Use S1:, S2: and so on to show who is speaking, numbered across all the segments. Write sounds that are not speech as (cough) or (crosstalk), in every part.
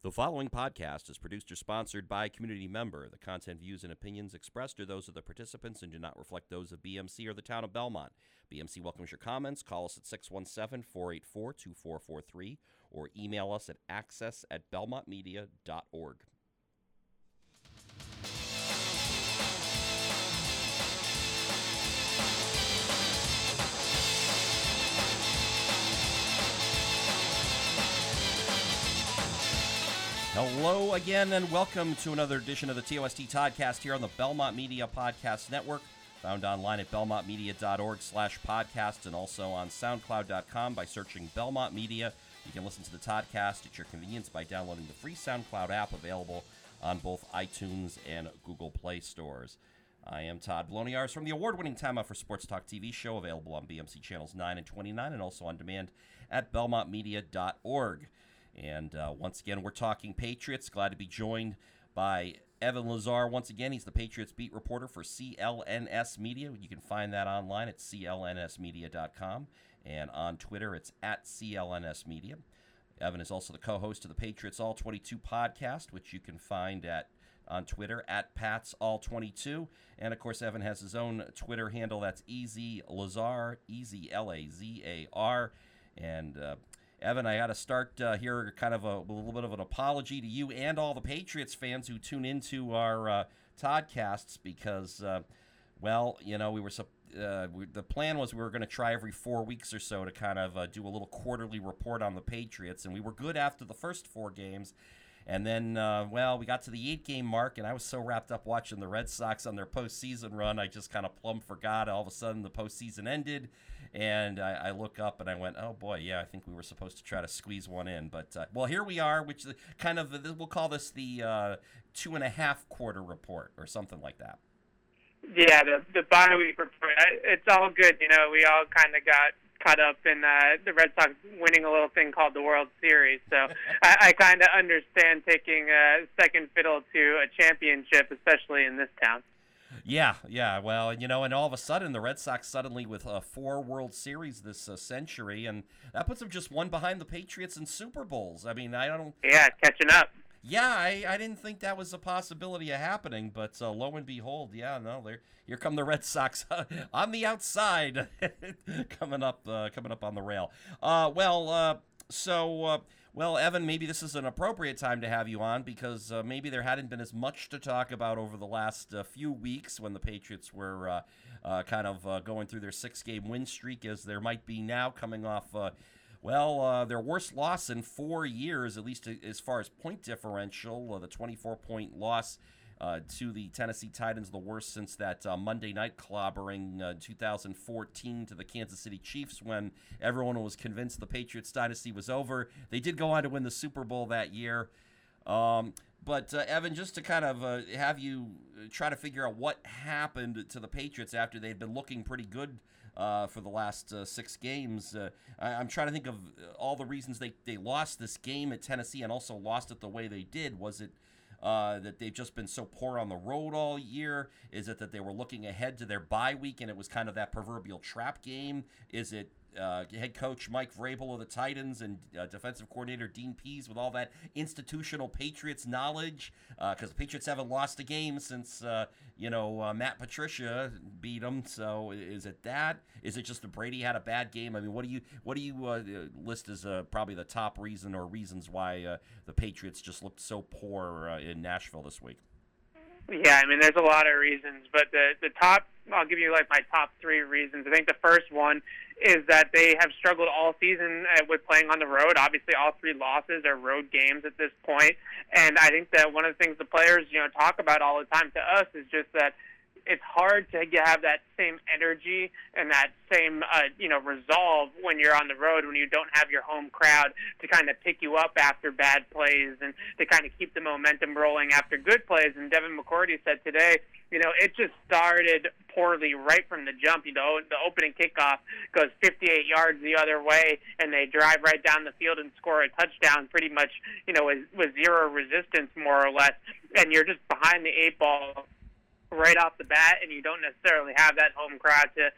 S1: The following podcast is produced or sponsored by a community member. The content, views, and opinions expressed are those of the participants and do not reflect those of BMC or the town of Belmont. BMC welcomes your comments. Call us at 617 484 2443 or email us at access at belmontmedia.org. Hello again, and welcome to another edition of the TOST Podcast here on the Belmont Media Podcast Network, found online at belmontmedia.org slash podcast and also on soundcloud.com by searching Belmont Media. You can listen to the podcast at your convenience by downloading the free SoundCloud app available on both iTunes and Google Play stores. I am Todd Bloniars from the award-winning Time Out for Sports Talk TV show, available on BMC channels 9 and 29, and also on demand at belmontmedia.org. And uh, once again, we're talking Patriots. Glad to be joined by Evan Lazar. Once again, he's the Patriots beat reporter for CLNS Media. You can find that online at clnsmedia.com. And on Twitter, it's at CLNS Media. Evan is also the co-host of the Patriots All 22 podcast, which you can find at on Twitter at Pats All 22, and of course Evan has his own Twitter handle. That's Easy Lazar, Easy L A Z A R, and uh, Evan, I got to start uh, here, kind of a, a, little bit of an apology to you and all the Patriots fans who tune into our uh, Toddcasts because, uh, well, you know, we were uh, we, the plan was we were going to try every four weeks or so to kind of uh, do a little quarterly report on the Patriots, and we were good after the first four games. And then, uh, well, we got to the eight game mark, and I was so wrapped up watching the Red Sox on their postseason run, I just kind of plumb forgot. All of a sudden, the postseason ended, and I, I, look up and I went, oh boy, yeah, I think we were supposed to try to squeeze one in. But, uh, well, here we are, which kind of, we'll call this the uh, two and a half quarter report or something like that.
S2: Yeah, the, the bye week report, it's all good. You know, we all kind of got caught up in uh, the Red Sox winning a little thing called the World Series. So (laughs) I, I kind of understand taking a second fiddle to a championship, especially in this town.
S1: Yeah, yeah. Well, you know, and all of a sudden, the Red Sox suddenly with uh, four World Series this uh, century, and that puts them just one behind the Patriots in Super Bowls. I mean, I don't.
S2: Yeah, catching up.
S1: Yeah, I, I didn't think that was a possibility of happening, but uh, lo and behold, yeah, no, there here come the Red Sox (laughs) on the outside, (laughs) coming up, uh, coming up on the rail. Uh, well, uh, so uh, well, Evan, maybe this is an appropriate time to have you on because uh, maybe there hadn't been as much to talk about over the last uh, few weeks when the Patriots were uh, uh kind of uh, going through their six game win streak as there might be now coming off. Uh, well, their worst loss in four years, at least as far as point differential, the 24 point loss uh, to the Tennessee Titans, the worst since that uh, Monday night clobbering uh, 2014 to the Kansas City Chiefs when everyone was convinced the Patriots dynasty was over. They did go on to win the Super Bowl that year. Um, but uh, Evan, just to kind of uh, have you uh, try to figure out what happened to the Patriots after they'd been looking pretty good uh, for the last uh, six games, uh, I- am trying to think of all the reasons they, they lost this game at Tennessee and also lost it the way they did. Was it uh, that they've just been so poor on the road all year? Is it that they were looking ahead to their bye week and it was kind of that proverbial trap game? Is it uh, head coach Mike Vrabel of the Titans and uh, defensive coordinator Dean Pees with all that institutional Patriots knowledge, because uh, the Patriots haven't lost a game since uh, you know uh, Matt Patricia beat them. So is it that? Is it just that Brady had a bad game? I mean, what do you what do you uh, list as probably the top reason or reasons why the Patriots just looked so poor in Nashville this week?
S2: Yeah, I mean, there's a lot of reasons, but the the top, I'll give you like my top three reasons. I think the first one is that they have struggled all season uh, with playing on the road. Obviously, all three losses are road games at this point, and I think that one of the things the players, you know, talk about all the time to us is just that it's hard to have that same energy and that same uh, you know resolve when you're on the road when you don't have your home crowd to kind of pick you up after bad plays and to kind of keep the momentum rolling after good plays. And Devin McCourty said today, you know, it just started poorly right from the jump. You know, the opening kickoff goes 58 yards the other way, and they drive right down the field and score a touchdown, pretty much, you know, with, with zero resistance more or less. And you're just behind the eight ball right off the bat, and you don't necessarily have that home crowd to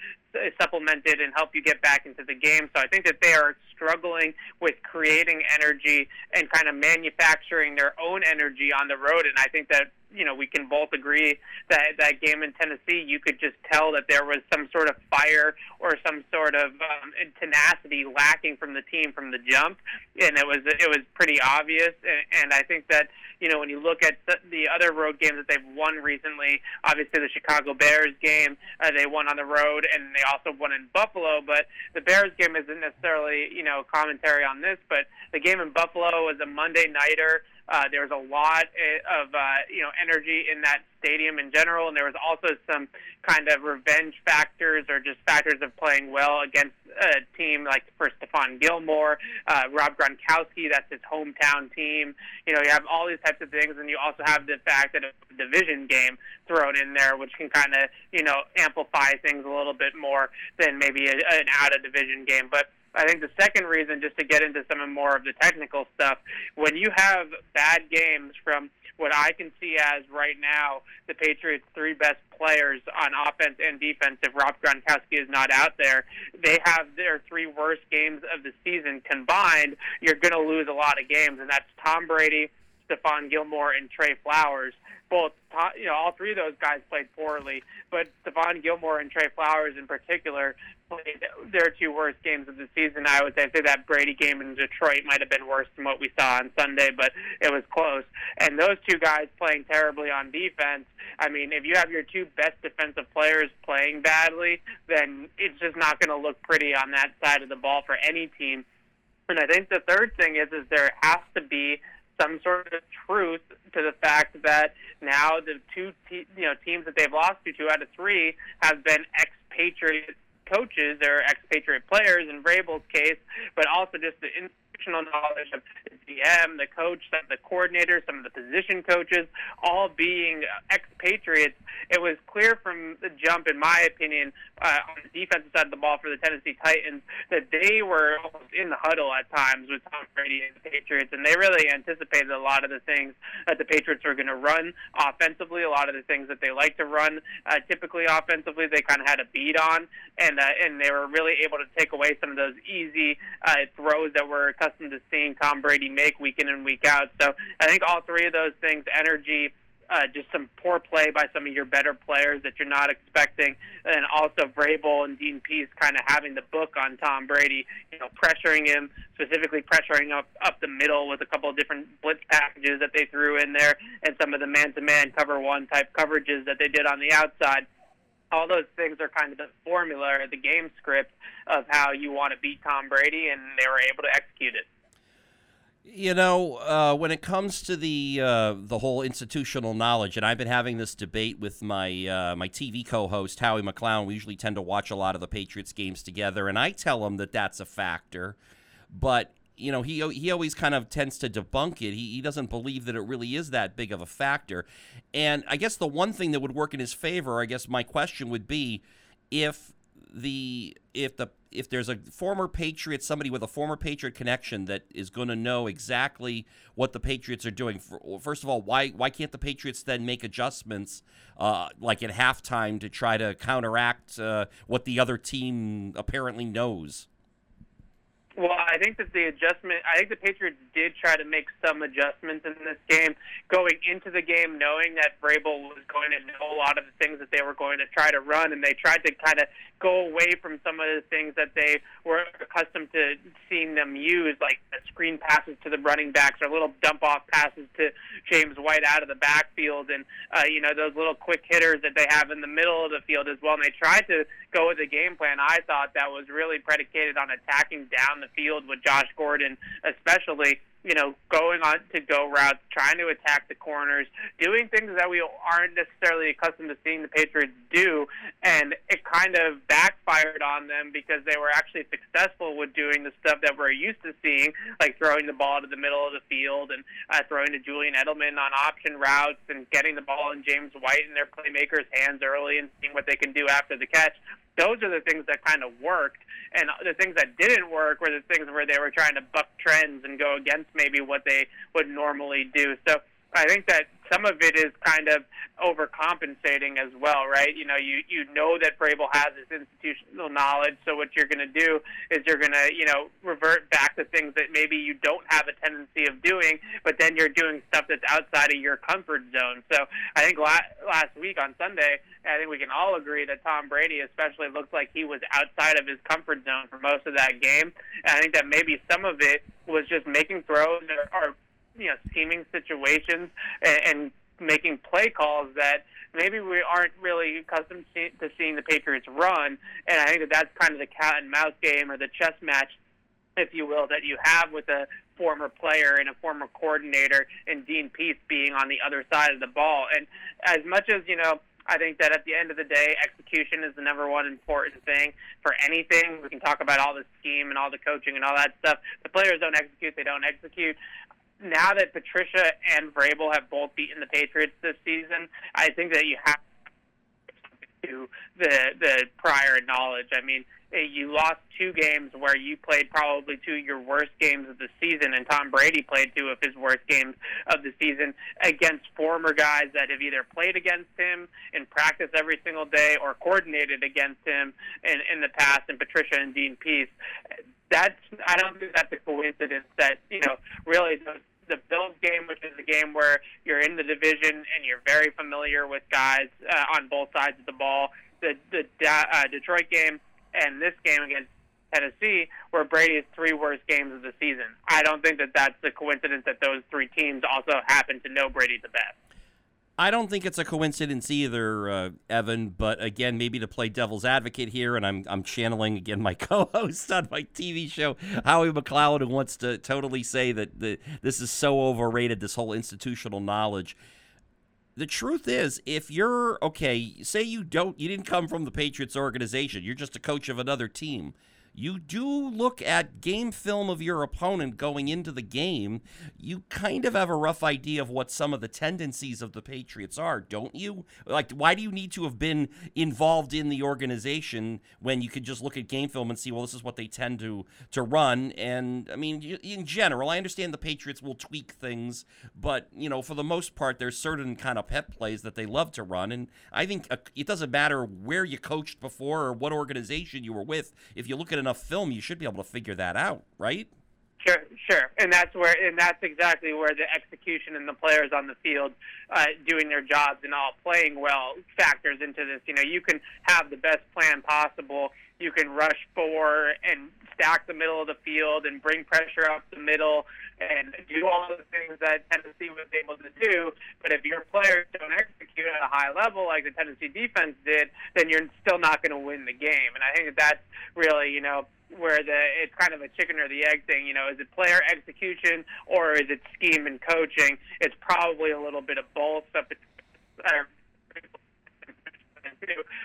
S2: supplement it and help you get back into the game. So I think that they are struggling with creating energy and kind of manufacturing their own energy on the road. And I think that you know we can both agree that that game in Tennessee, you could just tell that there was some sort of fire or some sort of um, tenacity lacking from the team from the jump, and it was it was pretty obvious. And, and I think that you know when you look at the, the other road games that they've won recently, obviously the Chicago Bears game, uh, they won on the road, and they also won in Buffalo. But the Bears game isn't necessarily you know commentary on this, but the game in Buffalo was a Monday nighter. Uh, there was a lot eh, of uh, you know energy in that stadium in general, and there was also some kind of revenge factors or just factors of playing well against a team like for Stephon Gilmore, uh, Rob Gronkowski. That's his hometown team. You know, you have all these types of things, and you also have the fact that a division game thrown in there, which can kind of you know amplify things a little bit more than maybe a, an out of division game, but I think the second reason, just to get into some more of the technical stuff, when you have bad games from what I can see as right now the Patriots' three best players on offense and defense, if Rob Gronkowski is not out there, they have their three worst games of the season combined. You're going to lose a lot of games, and that's Tom Brady, Stephon Gilmore, and Trey Flowers both, you know, all three of those guys played poorly, but Stephon Gilmore and Trey Flowers in particular played their two worst games of the season. I would say, say that Brady game in Detroit might have been worse than what we saw on Sunday, but it was close. And those two guys playing terribly on defense. I mean, if you have your two best defensive players playing badly, then it's just not going to look pretty on that side of the ball for any team. And I think the third thing is, is there has to be some sort of truth to the fact that now the two te- you know teams that they've lost to, two out of three, have been expatriate coaches or expatriate players in Vrabel's case, but also just the institutional knowledge of the GM, the coach, some of the coordinator, some of the position coaches, all being expatriates. It was clear from the jump, in my opinion, uh, on the defensive side of the ball for the Tennessee Titans, that they were almost in the huddle at times with Tom Brady and the Patriots, and they really anticipated a lot of the things that the Patriots were going to run offensively, a lot of the things that they like to run uh, typically offensively, they kind of had a beat on, and uh, and they were really able to take away some of those easy uh, throws that we're accustomed to seeing Tom Brady make week in and week out. So I think all three of those things, energy, uh, just some poor play by some of your better players that you're not expecting, and also Vrabel and Dean Pees kind of having the book on Tom Brady, you know, pressuring him, specifically pressuring up up the middle with a couple of different blitz packages that they threw in there, and some of the man-to-man cover one type coverages that they did on the outside all those things are kind of the formula or the game script of how you want to beat Tom Brady, and they were able to execute it.
S1: You know, uh, when it comes to the uh, the whole institutional knowledge, and I've been having this debate with my uh, my TV co-host Howie McClown. We usually tend to watch a lot of the Patriots games together, and I tell him that that's a factor. But you know, he he always kind of tends to debunk it. He, he doesn't believe that it really is that big of a factor. And I guess the one thing that would work in his favor, I guess my question would be if the if the if there's a former patriot somebody with a former patriot connection that is going to know exactly what the patriots are doing first of all why why can't the patriots then make adjustments uh, like at halftime to try to counteract uh, what the other team apparently knows
S2: well, I think that the adjustment, I think the Patriots did try to make some adjustments in this game, going into the game knowing that Vrabel was going to know a lot of the things that they were going to try to run, and they tried to kind of go away from some of the things that they were accustomed to seeing them use, like screen passes to the running backs or little dump off passes to James White out of the backfield, and uh, you know those little quick hitters that they have in the middle of the field as well. And they tried to go with a game plan. I thought that was really predicated on attacking down the field with Josh Gordon, especially you know, going on to go routes, trying to attack the corners, doing things that we aren't necessarily accustomed to seeing the Patriots do, and it kind of backfired on them because they were actually successful with doing the stuff that we're used to seeing, like throwing the ball to the middle of the field and uh, throwing to Julian Edelman on option routes and getting the ball in James White and their playmakers' hands early and seeing what they can do after the catch those are the things that kind of worked, and the things that didn't work were the things where they were trying to buck trends and go against maybe what they would normally do. So I think that some of it is kind of overcompensating as well, right? You know, you you know that Vrabel has this institutional knowledge, so what you're going to do is you're going to, you know, revert back to things that maybe you don't have a tendency of doing, but then you're doing stuff that's outside of your comfort zone. So I think la- last week on Sunday, I think we can all agree that Tom Brady, especially, looks like he was outside of his comfort zone for most of that game. And I think that maybe some of it was just making throws or, or you know, scheming situations and, and making play calls that maybe we aren't really accustomed to seeing the Patriots run. And I think that that's kind of the cat and mouse game or the chess match, if you will, that you have with a former player and a former coordinator and Dean Pees being on the other side of the ball. And as much as, you know, I think that at the end of the day, execution is the number one important thing for anything. We can talk about all the scheme and all the coaching and all that stuff. The players don't execute; they don't execute now that Patricia and Vrabel have both beaten the Patriots this season, I think that you have to the the prior knowledge. I mean, eh, you lost two games where you played probably two of your worst games of the season, and Tom Brady played two of his worst games of the season against former guys that have either played against him in practice every single day or coordinated against him in, in the past, and Patricia and Dean Pees. That's I don't think that's a coincidence that you know really those the Bills game, which is a game where you're in the division and you're very familiar with guys uh, on both sides of the ball. The the uh, Detroit game and this game against Tennessee were Brady's three worst games of the season. I don't think that that's a coincidence that those three teams also happen to know Brady the best.
S1: I don't think it's a coincidence either, uh, Evan. But again, maybe to play devil's advocate here, and I'm I'm channeling again my (laughs) co-host on my TV show, Howie McLeod, who wants to totally say that the, this is so overrated. This whole institutional knowledge. The truth is, if you're okay, say you don't, you didn't come from the Patriots organization, you're just a coach of another team you do look at game film of your opponent going into the game, you kind of have a rough idea of what some of the tendencies of the Patriots are, don't you? Like, why do you need to have been involved in the organization when you could just look at game film and see, well, this is what they tend to to run? And I mean, in general, I understand the Patriots will tweak things, but you know, for the most part, there's certain kind of pet plays that they love to run, and I think uh, it doesn't matter where you coached before or what organization you were with. If you look at enough film, you should be able to figure that out, right?
S2: Sure, sure, and that's where, and that's exactly where the execution and the players on the field uh, doing their jobs and all playing well factors into this. You know, you can have the best plan possible. You can rush four and stack the middle of the field and bring pressure up the middle and do all the things that Tennessee was able to do. But if your players don't execute at a high level like the Tennessee defense did, then you're still not going to win the game. And I think that that's really, you know, where the it's kind of a chicken or the egg thing. You know, is it player execution or is it scheme and coaching? It's probably a little bit of both. But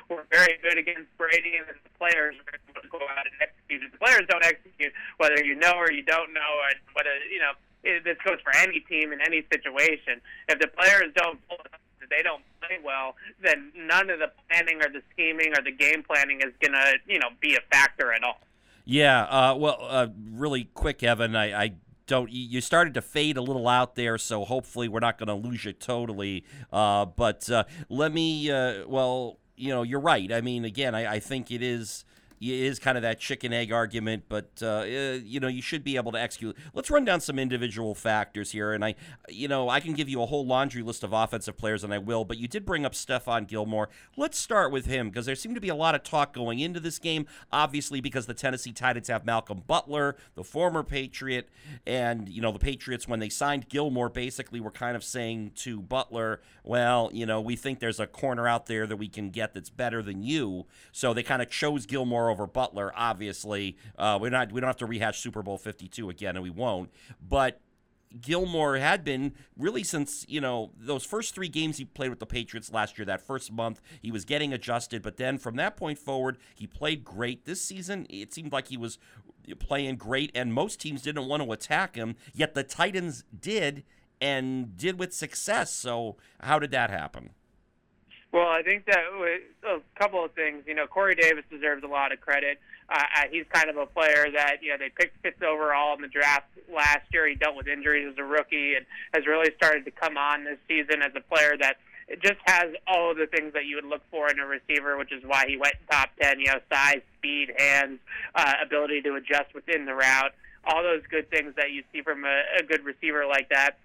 S2: we're very good against Brady, and the players are go out and execute. If the players don't execute, whether you know or you don't know, and whether you know it, this goes for any team in any situation. If the players don't they don't play well, then none of the planning or the scheming or the game planning is gonna you know be a factor at all.
S1: Yeah. Uh, well, uh, really quick, Evan. I, I don't you started to fade a little out there so hopefully we're not going to lose you totally uh, but uh, let me uh, well you know, you're right. I mean, again, I, I think it is it is kind of that chicken egg argument, but uh, uh, you know you should be able to execute. Let's run down some individual factors here, and I, you know, I can give you a whole laundry list of offensive players, and I will. But you did bring up Stephon Gilmore. Let's start with him because there seemed to be a lot of talk going into this game. Obviously, because the Tennessee Titans have Malcolm Butler, the former Patriot, and you know the Patriots when they signed Gilmore basically were kind of saying to Butler, well, you know, we think there's a corner out there that we can get that's better than you. So they kind of chose Gilmore over Butler. Obviously, uh, we're not we don't have to rehash Super Bowl 52 again, and we won't. But Gilmore had been really since you know those first three games he played with the Patriots last year. That first month he was getting adjusted, but then from that point forward he played great. This season it seemed like he was playing great, and most teams didn't want to attack him. Yet the Titans did, and did with success. So how did that happen?
S2: Well, I think that a couple of things. You know, Corey Davis deserves a lot of credit. Uh, uh, he's kind of a player that you know they picked fifth overall in the draft last year. He dealt with injuries as a rookie and has really started to come on this season as a player that just has all of the things that you would look for in a receiver, which is why he went top 10, you know, size, speed, hands, uh, ability to adjust within the route, all those good things that you see from a, a good receiver like that.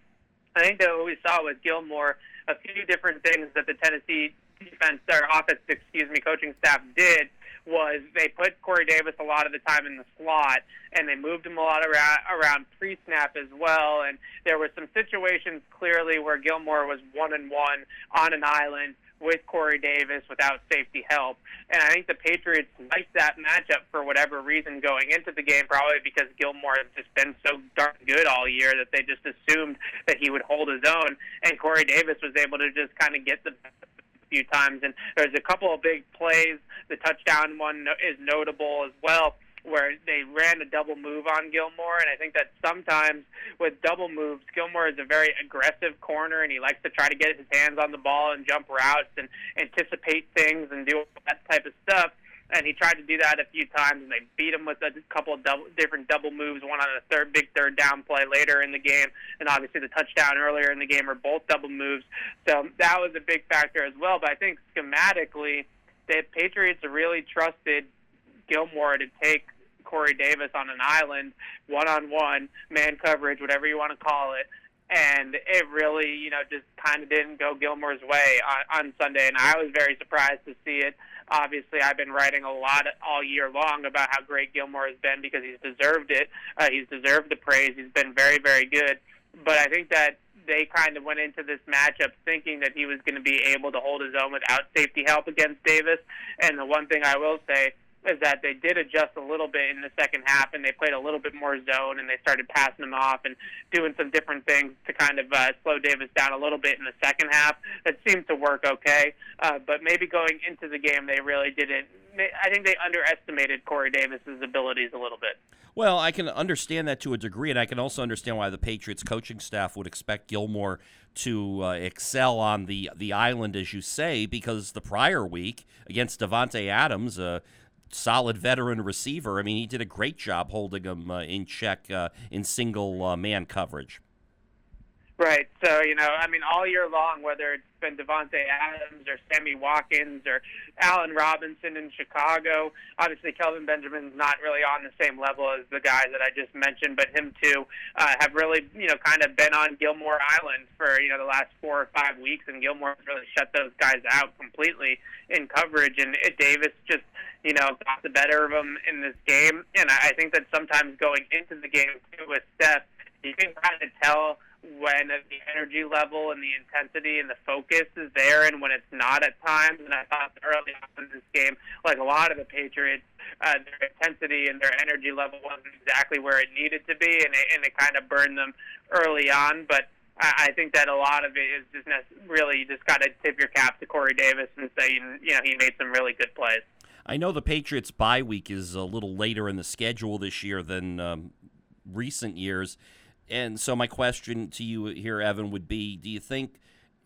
S2: I think that what we saw with Gilmore, a few different things that the Tennessee defense or offense, excuse me, coaching staff did was they put Corey Davis a lot of the time in the slot, and they moved him a lot around, around pre-snap as well. And there were some situations clearly where Gilmore was one and one on an island with Corey Davis without safety help. And I think the Patriots liked that matchup for whatever reason going into the game, probably because Gilmore has just been so darn good all year that they just assumed that he would hold his own. And Corey Davis was able to just kind of get the few times. And there's a couple of big plays. The touchdown one is notable as well where they ran a double move on Gilmore, and I think that sometimes with double moves, Gilmore is a very aggressive corner, and he likes to try to get his hands on the ball and jump routes and anticipate things and do that type of stuff and he tried to do that a few times, and they beat him with a couple of double, different double moves. One on a third big third down play later in the game, and obviously the touchdown earlier in the game are both double moves. So that was a big factor as well. But I think schematically, the Patriots really trusted Gilmore to take Corey Davis on an island, one on one, man coverage, whatever you want to call it. And it really, you know, just kind of didn't go Gilmore's way on, on Sunday, and I was very surprised to see it obviously I've been writing a lot all year long about how great Gilmore has been because he's deserved it. Uh, he's deserved the praise. He's been very, very good. But I think that they kind of went into this matchup thinking that he was going to be able to hold his own without safety help against Davis. And the one thing I will say is that they did adjust a little bit in the second half and they played a little bit more zone and they started passing them off and doing some different things to kind of uh, slow Davis down a little bit in the second half. That seemed to work okay, uh, but maybe going into the game they really didn't. I think they underestimated Corey Davis's abilities a little bit.
S1: Well, I can understand that to a degree, and I can also understand why the Patriots coaching staff would expect Gilmore to uh, excel on the the island, as you say, because the prior week against Davante Adams, uh, solid veteran receiver. I mean, he did a great job holding him uh, in check uh, in single uh, man coverage.
S2: Right. So, you know, I mean, all year long, whether it's been Davante Adams or Sammy Watkins or Allen Robinson in Chicago, obviously Kelvin Benjamin's not really on the same level as the guys that I just mentioned, but him too uh, have really, you know, kind of been on Gilmore Island for, you know, the last four or five weeks, and Gilmore really shut those guys out completely in coverage. And it, Davis just, you know, got the better of him in this game. And I, think that sometimes going into the game too with Steph, you can kind of tell – when the energy level and the intensity and the focus is there and when it's not at times. And I thought early on in this game, like a lot of the Patriots, uh, their intensity and their energy level wasn't exactly where it needed to be, and it, and it kind of burned them early on. But I, I think that a lot of it is just really you just got to tip your cap to Corey Davis and say, you know, he made some really good plays.
S1: I know the Patriots' bye week is a little later in the schedule this year than um, recent years. And so my question to you here, Evan, would be: Do you think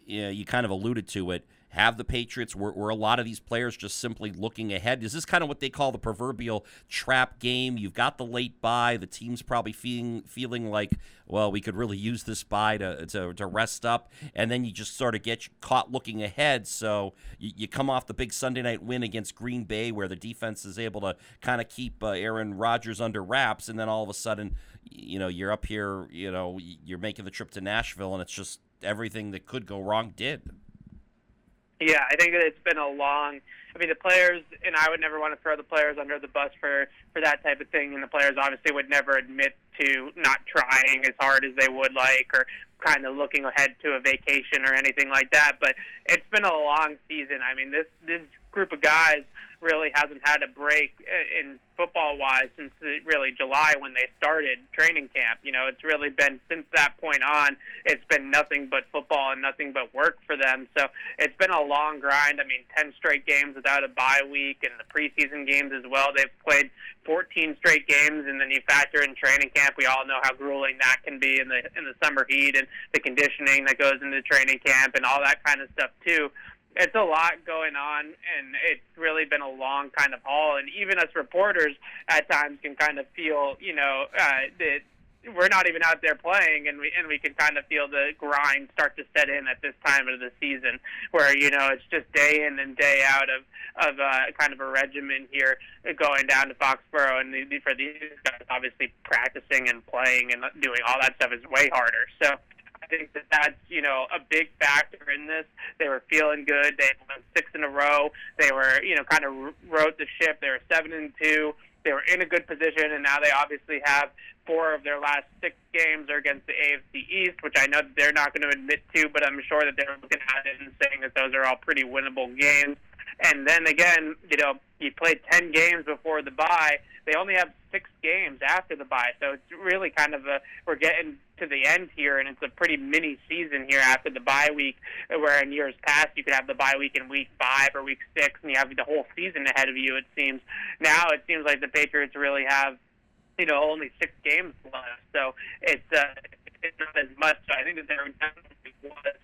S1: you, know, you kind of alluded to it? Have the Patriots were, were a lot of these players just simply looking ahead? Is this kind of what they call the proverbial trap game? You've got the late bye. The team's probably feeling feeling like, well, we could really use this bye to, to, to rest up, and then you just sort of get caught looking ahead. So you, you come off the big Sunday night win against Green Bay, where the defense is able to kind of keep uh, Aaron Rodgers under wraps, and then all of a sudden you know, you're up here, you know, you're making the trip to Nashville, and it's just everything that could go wrong did.
S2: Yeah, I think that it's been a long. I mean, the players, and I would never want to throw the players under the bus for for that type of thing. And the players obviously would never admit to not trying as hard as they would like, or kind of looking ahead to a vacation or anything like that. But it's been a long season. I mean, this this group of guys really hasn't had a break in football wise since really July when they started training camp. You know, it's really been since that point on, it's been nothing but football and nothing but work for them. So it's been a long grind. I mean, 10 straight games without a bye week and the preseason games as well. They've played 14 straight games and then you factor in training camp. We all know how grueling that can be in the in the summer heat and the conditioning that goes into training camp and all that kind of stuff too it's a lot going on, and it's really been a long kind of haul. And even us reporters, at times, can kind of feel, you know, uh, that we're not even out there playing, and we and we can kind of feel the grind start to set in at this time of the season, where you know it's just day in and day out of of uh, kind of a regimen here, going down to Foxborough, and the, for these guys, obviously practicing and playing and doing all that stuff is way harder. So. I think that that's you know a big factor in this. They were feeling good. They won six in a row. They were you know kind of wrote the ship. They were seven and two they were in a good position, and now they obviously have four of their last six games are against the AFC East, which I know they're not going to admit to, but I'm sure that they're looking at it and saying that those are all pretty winnable games. And then again, you know, you played 10 games before the bye. They only have six games after the bye. So it's really kind of a, we're getting to the end here, and it's a pretty mini season here after the bye week, where in years past you could have the bye week in week five or week six, and you have the whole season ahead of you, it seems. Now it seems like the Patriots really have, you know, only six games left. So it's, uh, it's not as much. So I think that there definitely was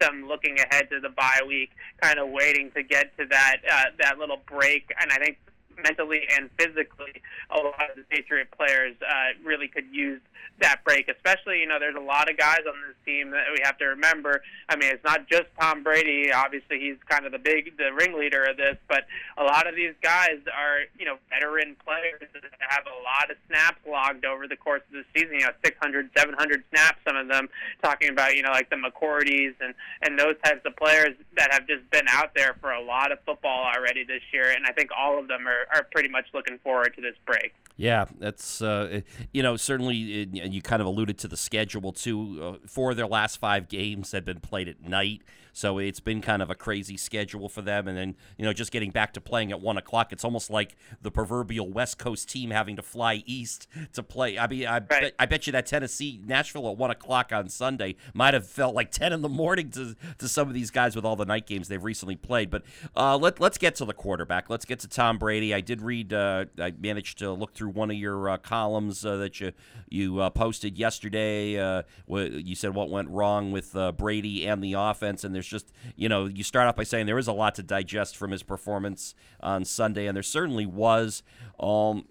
S2: some looking ahead to the bye week, kind of waiting to get to that uh, that little break. And I think mentally and physically, a lot of the Patriot players uh, really could use that break. Especially, you know, there's a lot of guys on this team that we have to remember. I mean, it's not just Tom Brady. Obviously, he's kind of the big, the ringleader of this, but a lot of these guys are, you know, veteran players that have a lot of snaps logged over the course of the season. You know, 600, 700 snaps. Some of them talking about, you know, like the McCourties and and those types of players that have just been out there for a lot of football already this year. And I think all of them are, are pretty much looking forward to this break.
S1: Yeah, that's uh, you know certainly, and you kind of alluded to the schedule too. Uh, four of their last five games had been played at night, so it's been kind of a crazy schedule for them. And then, you know, just getting back to playing at one o'clock, it's almost like the proverbial West Coast team having to fly east to play. I mean, I, right. bet, I bet you that Tennessee, Nashville at one o'clock on Sunday might have felt like 10 in the morning to, to some of these guys with all the night games they've recently played. But uh, let, let's get to the quarterback. Let's get to Tom Brady. I did read, uh, I managed to look through one of your uh, columns uh, that you, you uh, posted yesterday. Uh, you said what went wrong with Brady and the offense, and there's just, you know, you start off by saying there is a lot to digest from his performance on Sunday, and there certainly was. Um,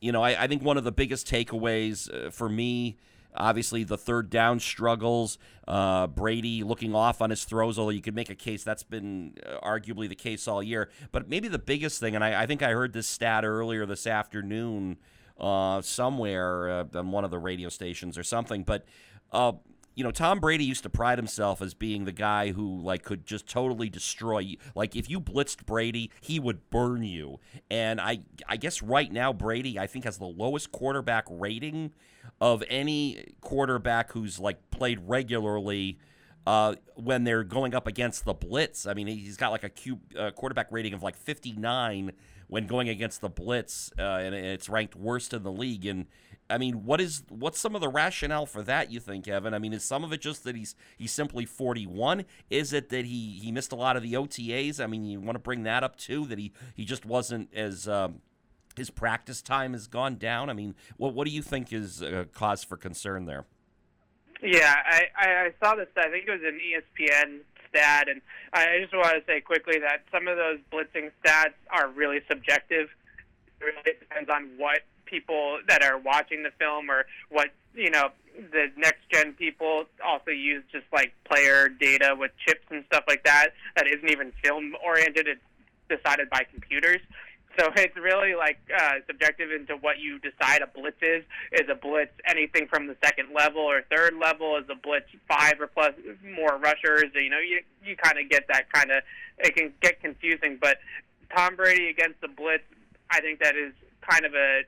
S1: you know, I, I think one of the biggest takeaways uh, for me obviously the third down struggles uh, brady looking off on his throws although you could make a case that's been uh, arguably the case all year but maybe the biggest thing and i, I think i heard this stat earlier this afternoon uh, somewhere uh, on one of the radio stations or something but uh, you know, Tom Brady used to pride himself as being the guy who like could just totally destroy you. Like if you blitzed Brady, he would burn you. And I I guess right now Brady I think has the lowest quarterback rating of any quarterback who's like played regularly uh, when they're going up against the blitz. I mean, he's got like a Q, uh, quarterback rating of like 59 when going against the blitz, uh, and it's ranked worst in the league. And I mean, what is what's some of the rationale for that? You think, Evan? I mean, is some of it just that he's he's simply 41? Is it that he he missed a lot of the OTAs? I mean, you want to bring that up too? That he he just wasn't as um, his practice time has gone down. I mean, what what do you think is a cause for concern there?
S2: Yeah, I, I saw this. I think it was an ESPN stat, and I just want to say quickly that some of those blitzing stats are really subjective. It really depends on what people that are watching the film or what you know the next gen people also use just like player data with chips and stuff like that that isn't even film oriented it's decided by computers so (laughs) it's really like uh, subjective into what you decide a blitz is. Is a blitz anything from the second level or third level? Is a blitz five or plus more rushers? You know, you you kind of get that kind of. It can get confusing, but Tom Brady against the blitz, I think that is kind of a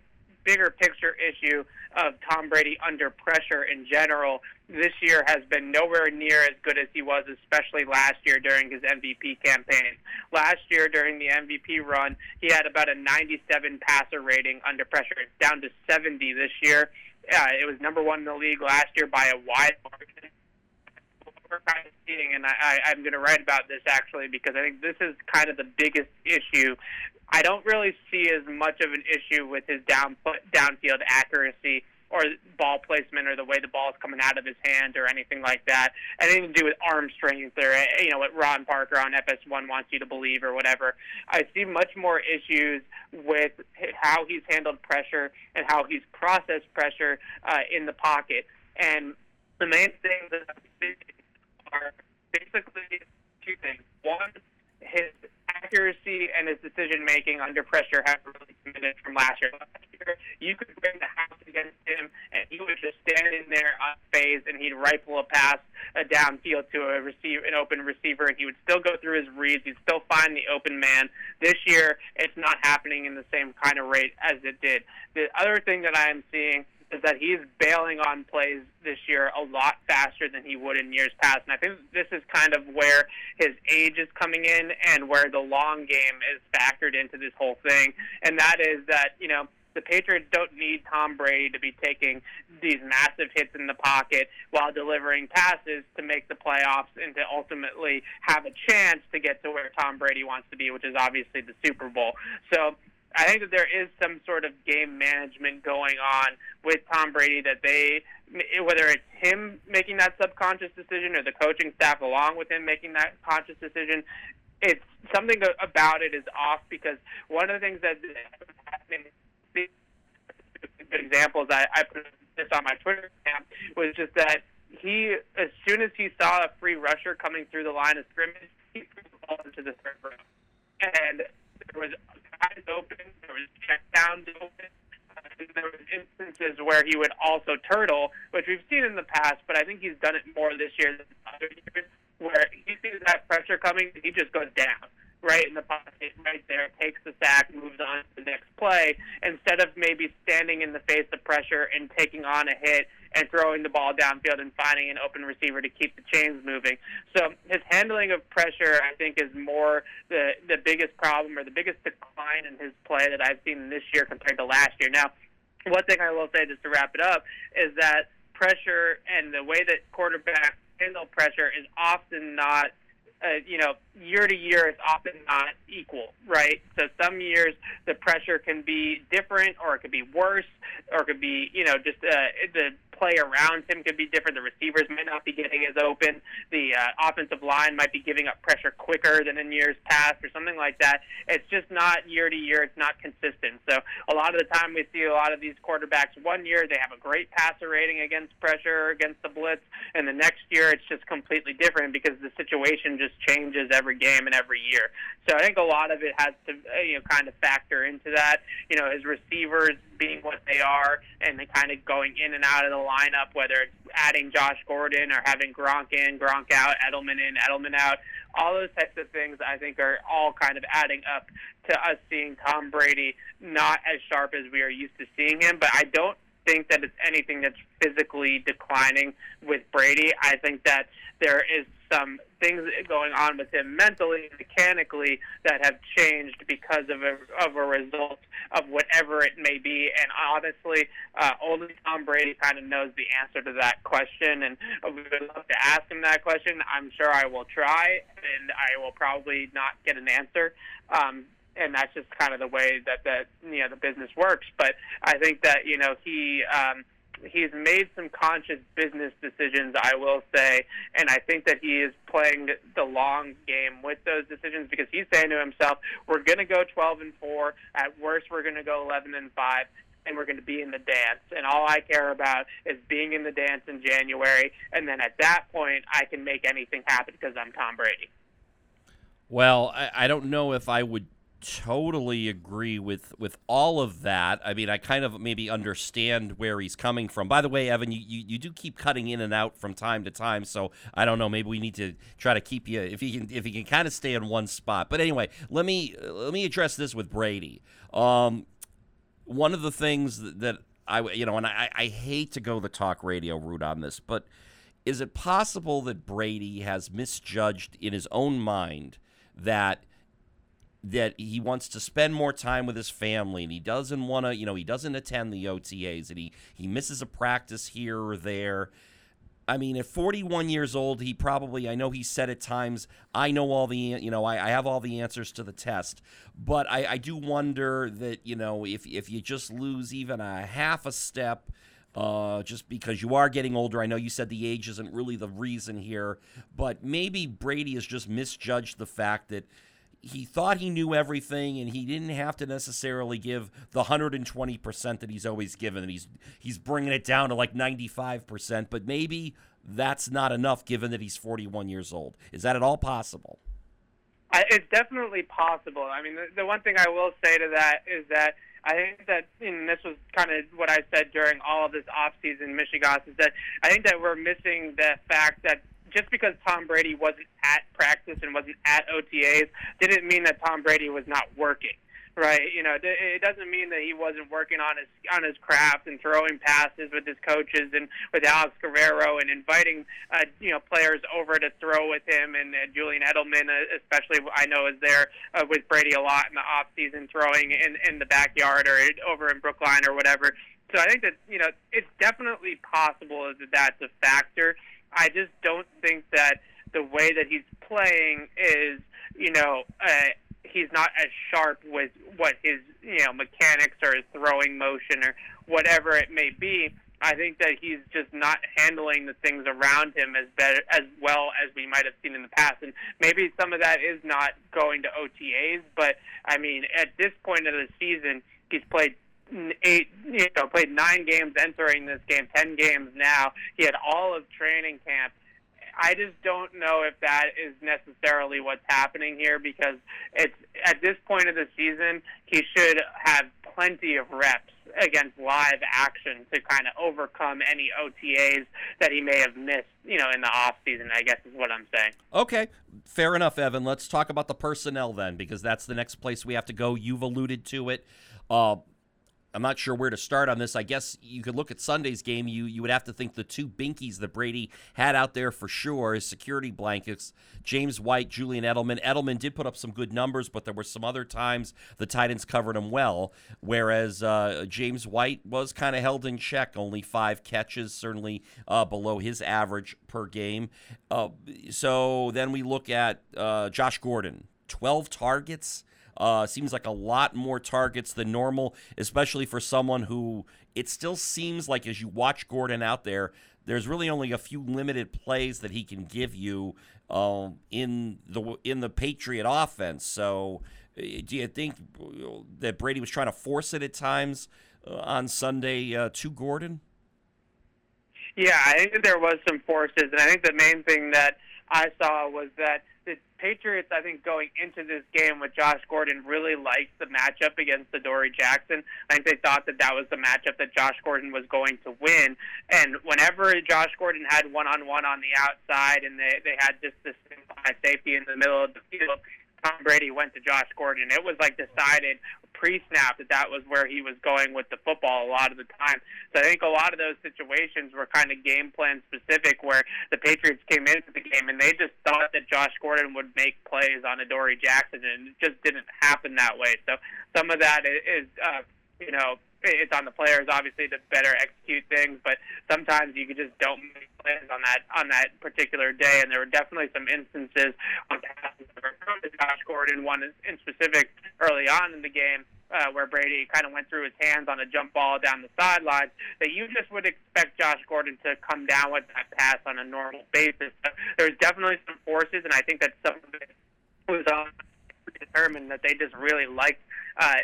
S2: bigger picture issue of Tom Brady under pressure in general this year has been nowhere near as good as he was, especially last year during his MVP campaign. Last year during the MVP run, he had about a 97 passer rating under pressure. It's down to 70 this year. Uh, it was number one in the league last year by a wide margin. We're seeing, and I, I, I'm going to write about this actually because I think this is kind of the biggest issue I don't really see as much of an issue with his down downfield accuracy or ball placement or the way the ball is coming out of his hand or anything like that. Anything to do with arm strength or you know what Rob Parker on FS1 wants you to believe or whatever. I see much more issues with how he's handled pressure and how he's processed pressure uh, in the pocket. And the main things that are basically two things. One, his accuracy and his decision making under pressure have really diminished from last year. Last year, you could bring the house against him, and he would just stand in there unfazed, and he'd rifle a pass a downfield to a receiver, an open receiver, and he would still go through his reads. He'd still find the open man. This year, it's not happening in the same kind of rate as it did. The other thing that I am seeing is that he's bailing on plays this year a lot faster than he would in years past. And I think this is kind of where his age is coming in and where the long game is factored into this whole thing. And that is that, you know, the Patriots don't need Tom Brady to be taking these massive hits in the pocket while delivering passes to make the playoffs and to ultimately have a chance to get to where Tom Brady wants to be, which is obviously the Super Bowl. So I think that there is some sort of game management going on with Tom Brady that they, whether it's him making that subconscious decision or the coaching staff along with him making that conscious decision, it's something about it is off because one of the things that good examples I, I put this on my Twitter account was just that he, as soon as he saw a free rusher coming through the line of scrimmage, he threw the ball into the third row, and there was open, there was check downs open. Uh, and there was instances where he would also turtle, which we've seen in the past, but I think he's done it more this year than other years, where he sees that pressure coming, he just goes down right in the pocket, right there, takes the sack, moves on to the next play, instead of maybe standing in the face of pressure and taking on a hit and throwing the ball downfield and finding an open receiver to keep the chains moving. So his handling of pressure, I think, is more the the biggest problem or the biggest decline in his play that I've seen this year compared to last year. Now, one thing I will say just to wrap it up is that pressure and the way that quarterbacks handle pressure is often not uh, you know, year to year, it's often not equal, right? So some years the pressure can be different, or it could be worse, or it could be, you know, just uh, the play around him could be different. The receivers might not be getting as open. The uh, offensive line might be giving up pressure quicker than in years past, or something like that. It's just not year to year. It's not consistent. So a lot of the time we see a lot of these quarterbacks. One year they have a great passer rating against pressure, against the blitz, and the next year it's just completely different because the situation just changes every game and every year. So I think a lot of it has to uh, you know kind of factor into that. You know, his receivers being what they are and they kind of going in and out of the lineup, whether it's adding Josh Gordon or having Gronk in, Gronk out, Edelman in, Edelman out. All those types of things I think are all kind of adding up to us seeing Tom Brady not as sharp as we are used to seeing him. But I don't think that it's anything that's physically declining with Brady. I think that there is some things going on with him mentally, mechanically that have changed because of a, of a result of whatever it may be. And honestly, uh, only Tom Brady kind of knows the answer to that question. And we would love to ask him that question. I'm sure I will try, and I will probably not get an answer. Um, and that's just kind of the way that that you know the business works. But I think that you know he. Um, he's made some conscious business decisions, I will say, and I think that he is playing the long game with those decisions because he's saying to himself, "We're going to go 12 and four. At worst, we're going to go 11 and five, And we're going to be in the dance, and all I care about is being in the dance in January. And then at that point, I can make anything happen because I'm Tom Brady.
S1: Well, I, I don't know if I would totally agree with with all of that. I mean, I kind of maybe understand where he's coming from. By the way, Evan, you, you, you do keep cutting in and out from time to time, so I don't know. Maybe we need to try to keep you if he can if he can kind of stay in one spot. But anyway, let me let me address this with Brady. Um, one of the things that, that I you know, and I, I hate to go the talk radio route on this, but is it possible that Brady has misjudged in his own mind that that he wants to spend more time with his family and he doesn't want to, you know, he doesn't attend the OTAs and he, he misses a practice here or there. I mean, at 41 years old, he probably, I know he said at times, I know all the, you know, I, I have all the answers to the test. But I, I do wonder that, you know, if, if you just lose even a half a step, uh, just because you are getting older. I know you said the age isn't really the reason here, but maybe Brady has just misjudged the fact that he thought he knew everything and he didn't have to necessarily give the 120% that he's always given and he's he's bringing it down to like 95% but maybe that's not enough given that he's 41 years old. Is that at all possible?
S2: It's definitely possible. I mean the, the one thing i will say to that is that I think that, and this was kind of what I said during all of this off-season Michigas, is that I think that we're missing the fact that just because Tom Brady wasn't at practice and wasn't at OTAs didn't mean that Tom Brady was not working. Right, you know, it doesn't mean that he wasn't working on his on his craft and throwing passes with his coaches and with Alex Guerrero and inviting uh, you know players over to throw with him and uh, Julian Edelman, uh, especially I know is there uh, with Brady a lot in the off season throwing in in the backyard or over in Brookline or whatever. So I think that you know it's definitely possible that that's a factor. I just don't think that the way that he's playing is, you know, uh, he's not as sharp with what his, you know, mechanics or his throwing motion or whatever it may be. I think that he's just not handling the things around him as better as well as we might have seen in the past, and maybe some of that is not going to OTAs. But I mean, at this point of the season, he's played eight, you know, played nine games entering this game, ten games now. He had all of training camp. I just don't know if that is necessarily what's happening here because it's at this point of the season he should have plenty of reps against live action to kind of overcome any OTAs that he may have missed, you know, in the off season. I guess is what I'm saying.
S1: Okay, fair enough, Evan. Let's talk about the personnel then, because that's the next place we have to go. You've alluded to it. Uh, I'm not sure where to start on this. I guess you could look at Sunday's game. You you would have to think the two binkies that Brady had out there for sure as security blankets, James White, Julian Edelman. Edelman did put up some good numbers, but there were some other times the Titans covered him well, whereas uh, James White was kind of held in check. Only five catches, certainly uh, below his average per game. Uh, so then we look at uh, Josh Gordon, 12 targets. Uh, seems like a lot more targets than normal, especially for someone who it still seems like as you watch Gordon out there, there's really only a few limited plays that he can give you uh, in the in the Patriot offense. So, uh, do you think that Brady was trying to force it at times uh, on Sunday uh, to Gordon?
S2: Yeah, I think that there was some forces, and I think the main thing that I saw was that Patriots, I think, going into this game with Josh Gordon, really liked the matchup against Adoree Jackson. I think they thought that that was the matchup that Josh Gordon was going to win. And whenever Josh Gordon had one-on-one on the outside, and they they had just this safety in the middle of the field, Tom Brady went to Josh Gordon. It was like decided pre-snap that that was where he was going with the football a lot of the time. So I think a lot of those situations were kind of game plan specific, where the Patriots came into the game and they just thought that Josh Gordon would make plays on Adoree Jackson, and it just didn't happen that way. So some of that is, uh, you know, it's on the players obviously to better execute things, but sometimes you just don't make plays on that on that particular day. And there were definitely some instances on Josh Gordon, one in specific early on in the game. Uh, where Brady kind of went through his hands on a jump ball down the sidelines, that you just would expect Josh Gordon to come down with that pass on a normal basis. So there's definitely some forces, and I think that some of it was um, determined that they just really liked uh,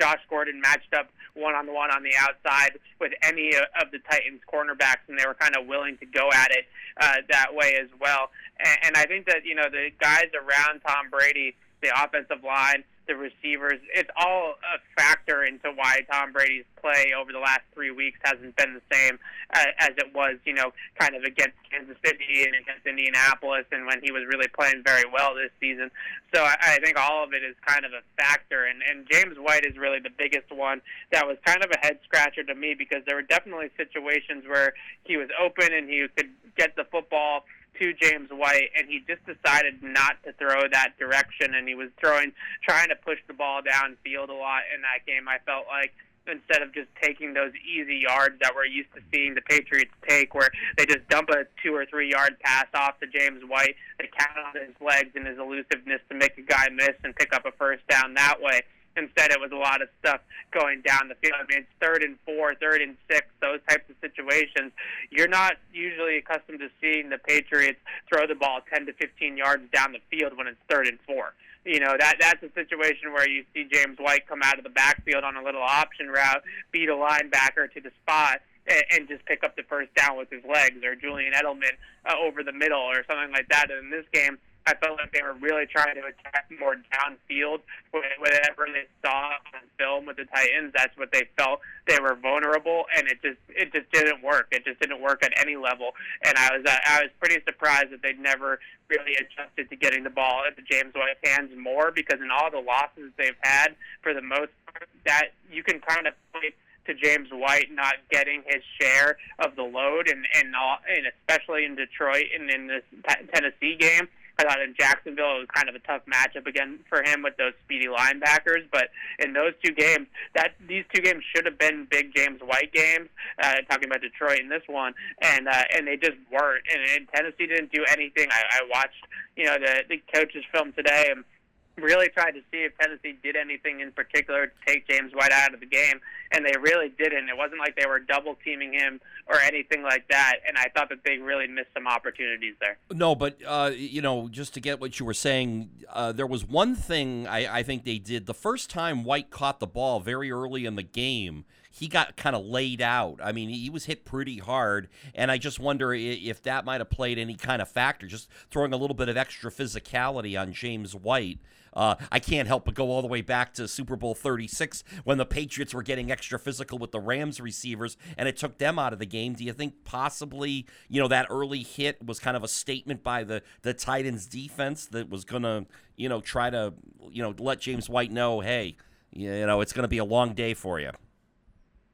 S2: Josh Gordon matched up one on one on the outside with any of the Titans cornerbacks, and they were kind of willing to go at it uh, that way as well. And, and I think that you know the guys around Tom Brady, the offensive line, the receivers. It's all a factor into why Tom Brady's play over the last three weeks hasn't been the same uh, as it was, you know, kind of against Kansas City and against Indianapolis, and when he was really playing very well this season. So I, I think all of it is kind of a factor, and and James White is really the biggest one that was kind of a head scratcher to me because there were definitely situations where he was open and he could get the football to James White, and he just decided not to throw that direction, and he was throwing, trying to push the ball downfield a lot in that game. I felt like instead of just taking those easy yards that we're used to seeing the Patriots take, where they just dump a two or three yard pass off to James White, they count on his legs and his elusiveness to make a guy miss and pick up a first down that way. Instead, it was a lot of stuff going down the field. I mean, it's third and four, third and six, those types of situations. You're not usually accustomed to seeing the Patriots throw the ball 10 to 15 yards down the field when it's third and four. You know that that's a situation where you see James White come out of the backfield on a little option route, beat a linebacker to the spot, and, just pick up the first down with his legs, or Julian Edelman uh, over the middle, or something like that. And in this game, I felt like they were really trying to attack more downfield. Whatever they saw on film with the Titans, that's what they felt they were vulnerable, and it just it just didn't work. It just didn't work at any level, and I was uh, I was pretty surprised that they'd never really adjusted to getting the ball into James White's hands more because in all the losses they've had, for the most part, that you can kind of point to James White not getting his share of the load, and and, all, and especially in Detroit and in this Tennessee game I thought in Jacksonville it was kind of a tough matchup again for him with those speedy linebackers. But in those two games, that these two games should have been big James White games. Uh, talking about Detroit in this one, and uh, and they just weren't. And, and Tennessee didn't do anything. I, I watched you know the the coaches film today. And, really tried to see if Tennessee did anything in particular to take James White out of the game, and they really didn't. It wasn't like they were double teaming him or anything like that, and I thought that they really missed some opportunities there.
S1: No, but uh, you know, just to get what you were saying, uh, there was one thing I, I think they did the first time White caught the ball very early in the game he got kind of laid out. I mean, he was hit pretty hard, and I just wonder if that might have played any kind of factor, just throwing a little bit of extra physicality on James White. Uh, I can't help but go all the way back to Super Bowl 36 when the Patriots were getting extra physical with the Rams receivers and it took them out of the game. Do you think possibly, you know, that early hit was kind of a statement by the, the Titans defense that was to, you know, try to, you know, let James White know, hey, you know, it's to be a long day for you?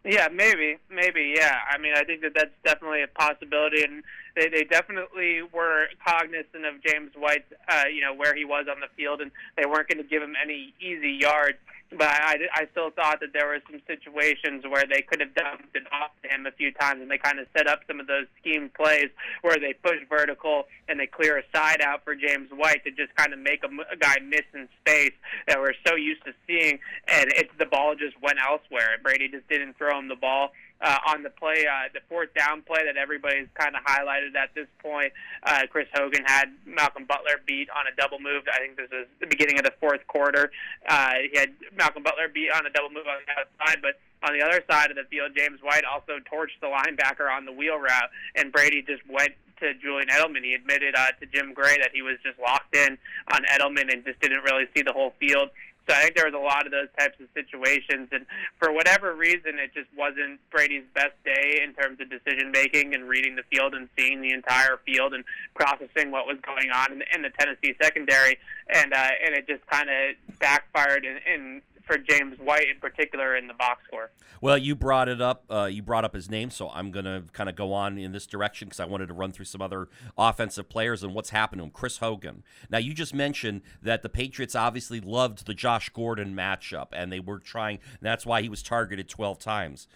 S2: Yeah, maybe, maybe, yeah. I mean, I think that that's definitely a possibility, and they they definitely were cognizant of James White, uh, you know, where he was on the field, and they weren't going to give him any easy yards but I, I still thought that there were some situations where they could have dumped it off to him a few times, and they kind of set up some of those scheme plays where they push vertical and they clear a side out for James White to just kind of make a, a guy miss in space that we're so used to seeing, and it's the ball just went elsewhere. Brady just didn't throw him the ball uh, on the play, uh, the fourth down play that everybody's kind of highlighted at this point. Uh, Chris Hogan had Malcolm Butler beat on a double move. I think this is the beginning of the fourth quarter. Uh, he had Malcolm Butler beat on a double move on the outside, but on the other side of the field, James White also torched the linebacker on the wheel route, and Brady just went to Julian Edelman. He admitted uh, to Jim Gray that he was just locked in on Edelman and just didn't really see the whole field. So I think there was a lot of those types of situations, and for whatever reason, it just wasn't Brady's best day in terms of decision making and reading the field and seeing the entire field and processing what was going on in, in the Tennessee secondary, and uh, and it just kind of backfired in, in for James White in particular in the box score.
S1: Well, you brought it up. Uh, you brought up his name, so I'm going to kind of go on in this direction because I wanted to run through some other offensive players and what's happened to him. Chris Hogan. Now, you just mentioned that the Patriots obviously loved the Josh Gordon matchup, and they were trying. that's why he was targeted 12 times.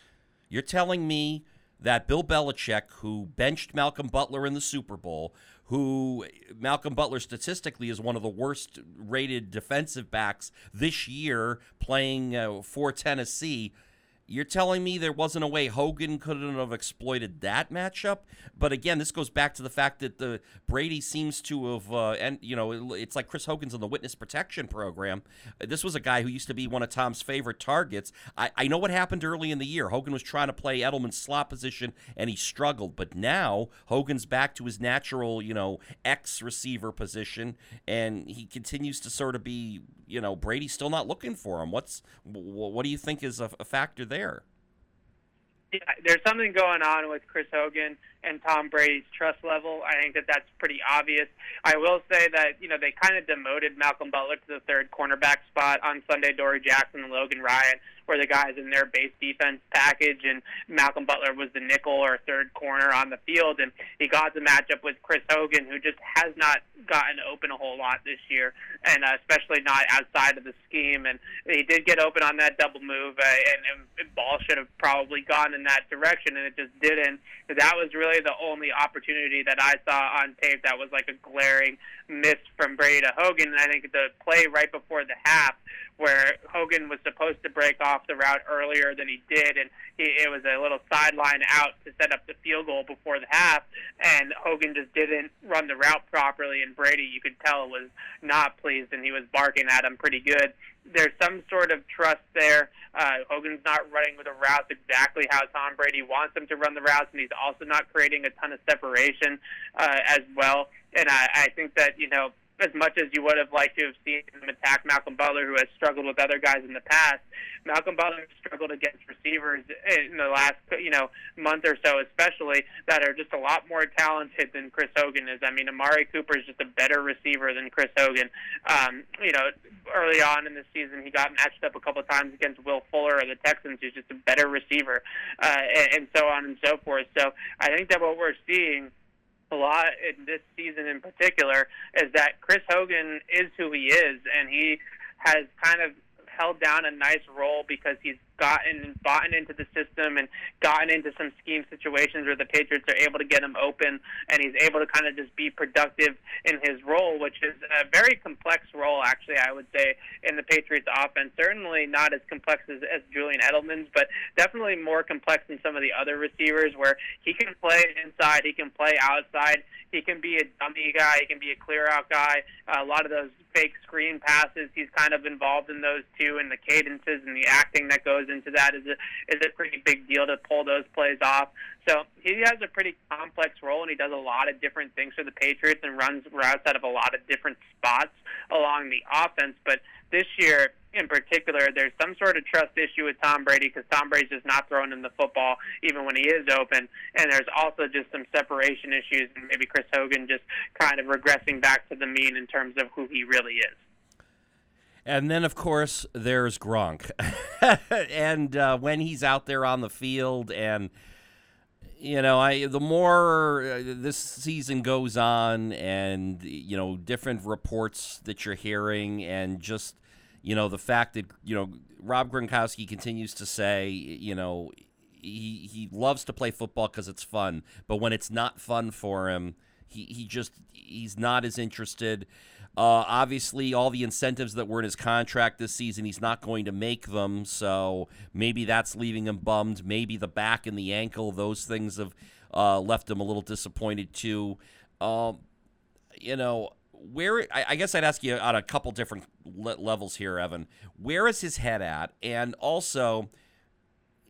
S1: You're telling me that Bill Belichick, who benched Malcolm Butler in the Super Bowl, who Malcolm Butler statistically is one of the worst rated defensive backs this year playing uh, for Tennessee. You're telling me there wasn't a way Hogan couldn't have exploited that matchup? But again, this goes back to the fact that the Brady seems to have, uh, and you know, it's like Chris Hogan's in the witness protection program. This was a guy who used to be one of Tom's favorite targets. I, I know what happened early in the year. Hogan was trying to play Edelman's slot position, and he struggled. But now Hogan's back to his natural, you know, X receiver position, and he continues to sort of be, you know, Brady's still not looking for him. What's what do you think is a, a factor there? There.
S2: Yeah, there's something going on with Chris Hogan and Tom Brady's trust level. I think that that's pretty obvious. I will say that you know they kind of demoted Malcolm Butler to the third cornerback spot on Sunday. Adoree Jackson and Logan Ryan were the guys in their base defense package, and Malcolm Butler was the nickel or third corner on the field. And he got the matchup with Chris Hogan, who just has not gotten open a whole lot this year, and uh, especially not outside of the scheme. And he did get open on that double move, uh, and, and ball should have probably gone in that direction, and it just didn't. That was really the only opportunity that I saw on tape that was like a glaring miss from Brady to Hogan. And I think the play right before the half where Hogan was supposed to break off the route earlier than he did, and he, it was a little sideline out to set up the field goal before the half, and Hogan just didn't run the route properly, and Brady, you could tell, was not pleased, and he was barking at him pretty good. There's some sort of trust there. Uh, Hogan's not running with the routes exactly how Tom Brady wants him to run the routes, and he's also not creating a ton of separation uh, as well. And I, I think that you know as much as you would have liked to have seen him attack Malcolm Butler, who has struggled with other guys in the past. Malcolm Butler struggled against receivers in the last, you know, month or so, especially that are just a lot more talented than Chris Hogan is. I mean, Amari Cooper is just a better receiver than Chris Hogan. Um, you know, early on in the season, he got matched up a couple times against Will Fuller of the Texans, who's just a better receiver, uh, and, and so on and so forth. So I think that what we're seeing a lot in this season in particular is that Chris Hogan is who he is, and he has kind of held down a nice role because he's gotten bought into the system and gotten into some scheme situations where the Patriots are able to get him open and he's able to kind of just be productive in his role, which is a very complex role, actually, I would say, in the Patriots offense. Certainly not as complex as, as Julian Edelman's, but definitely more complex than some of the other receivers where he can play inside, he can play outside, he can be a dummy guy, he can be a clear out guy. A lot of those fake screen passes, he's kind of involved in those too, and the cadences and the acting that goes into that is a is a pretty big deal to pull those plays off. So he has a pretty complex role, and he does a lot of different things for the Patriots and runs routes out of a lot of different spots along the offense. But this year, in particular, there's some sort of trust issue with Tom Brady because Tom Brady's just not throwing him the football even when he is open, and there's also just some separation issues, and maybe Chris Hogan just kind of regressing back to the mean in terms of who he really is.
S1: And then, of course, there's Gronk. (laughs) and uh, when he's out there on the field, and you know, I the more uh, this season goes on, and you know, different reports that you're hearing, and just you know, the fact that you know Rob Gronkowski continues to say, you know, he he loves to play football because it's fun, but when it's not fun for him, he he just he's not as interested. Uh, obviously, all the incentives that were in his contract this season, he's not going to make them. So maybe that's leaving him bummed. Maybe the back and the ankle, those things have uh, left him a little disappointed too. Um, you know, where I, I, guess I'd ask you on a couple different le- levels here, Evan. Where is his head at? And also,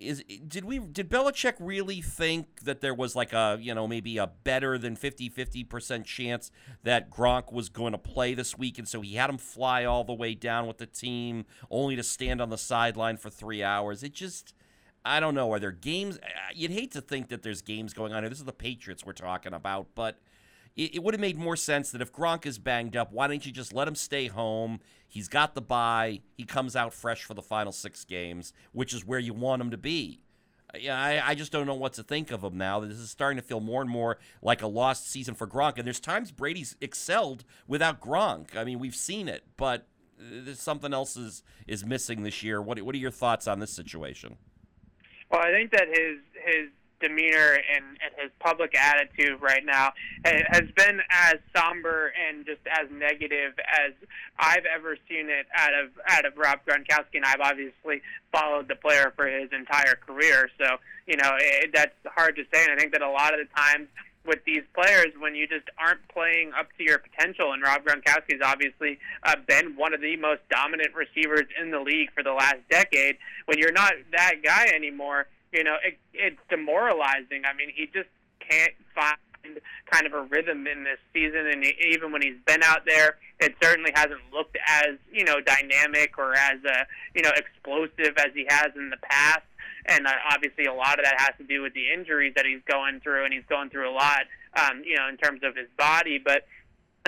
S1: is did we did Belichick really think that there was like a you know maybe a better than 50 50 percent chance that Gronk was going to play this week and so he had him fly all the way down with the team only to stand on the sideline for three hours? It just I don't know. Are there games you'd hate to think that there's games going on here. This is the Patriots we're talking about but it, it would have made more sense that if Gronk is banged up, why don't you just let him stay home? He's got the bye. He comes out fresh for the final six games, which is where you want him to be. Yeah, I, I just don't know what to think of him now. This is starting to feel more and more like a lost season for Gronk. And there's times Brady's excelled without Gronk. I mean, we've seen it, but uh, there's something else is is missing this year. What what are your thoughts on this situation?
S2: Well, I think that his his demeanor and, and his public attitude right now has been as somber and just as negative as I've ever seen it out of out of Rob Gronkowski, and I've obviously followed the player for his entire career. So you know it, that's hard to say, and I think that a lot of the times with these players when you just aren't playing up to your potential. And Rob Gronkowski has obviously uh, been one of the most dominant receivers in the league for the last decade. When you're not that guy anymore, you know, it, it's demoralizing. I mean, he just can't find kind of a rhythm in this season, and even when he's been out there, it certainly hasn't looked as you know dynamic or as uh, you know explosive as he has in the past. And uh, obviously, a lot of that has to do with the injuries that he's going through, and he's going through a lot, um, you know, in terms of his body. But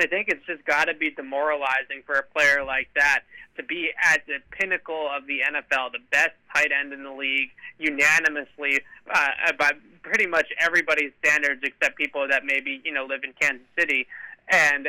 S2: I think it's just got to be demoralizing for a player like that to be at the pinnacle of the NFL, the best tight end in the league, unanimously uh, by pretty much everybody's standards, except people that maybe you know live in Kansas City, and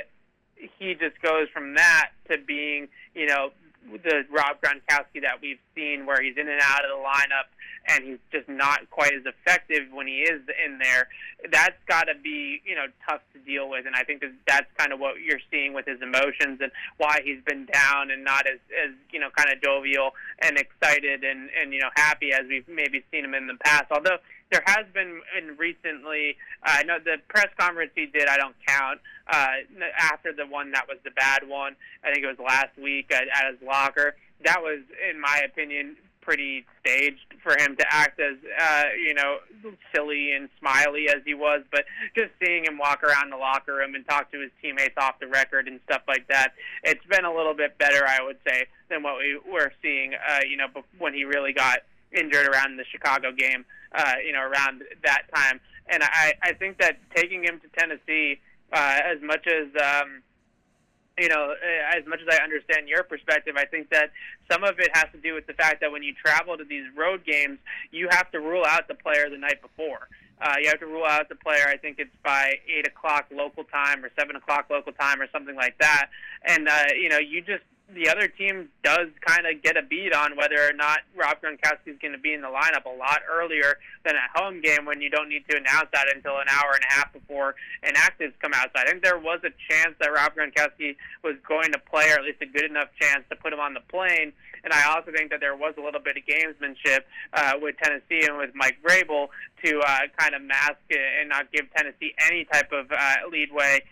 S2: he just goes from that to being you know the Rob Gronkowski that we've seen, where he's in and out of the lineup and he's just not quite as effective when he is in there. That's got to be you know tough to deal with, and I think that that's kind of what you're seeing with his emotions and why he's been down and not as as you know kind of jovial and excited and and you know happy as we've maybe seen him in the past. Although there has been in recently. Uh, I know the press conference he did. I don't count uh, after the one that was the bad one. I think it was last week at, at his locker. That was, in my opinion, pretty staged for him to act as uh, you know silly and smiley as he was, but just seeing him walk around the locker room and talk to his teammates off the record and stuff like that, it's been a little bit better, I would say, than what we were seeing. Uh, you know, when he really got injured around the Chicago game. Uh, you know, around that time, and I I think that taking him to Tennessee, uh, as much as um, you know, uh, as much as I understand your perspective, I think that some of it has to do with the fact that when you travel to these road games, you have to rule out the player the night before. Uh, you have to rule out the player. I think it's by eight o'clock local time or seven o'clock local time or something like that. And uh, you know, you just the other team does kind of get a beat on whether or not Rob Gronkowski is going to be in the lineup a lot earlier than a home game when you don't need to announce that until an hour and a half before inactives come out. So I think there was a chance that Rob Gronkowski was going to play, or at least a good enough chance to put him on the plane. And I also think that there was a little bit of gamesmanship uh, with Tennessee and with Mike Vrabel to uh, kind of mask and not give Tennessee any type of uh, leadway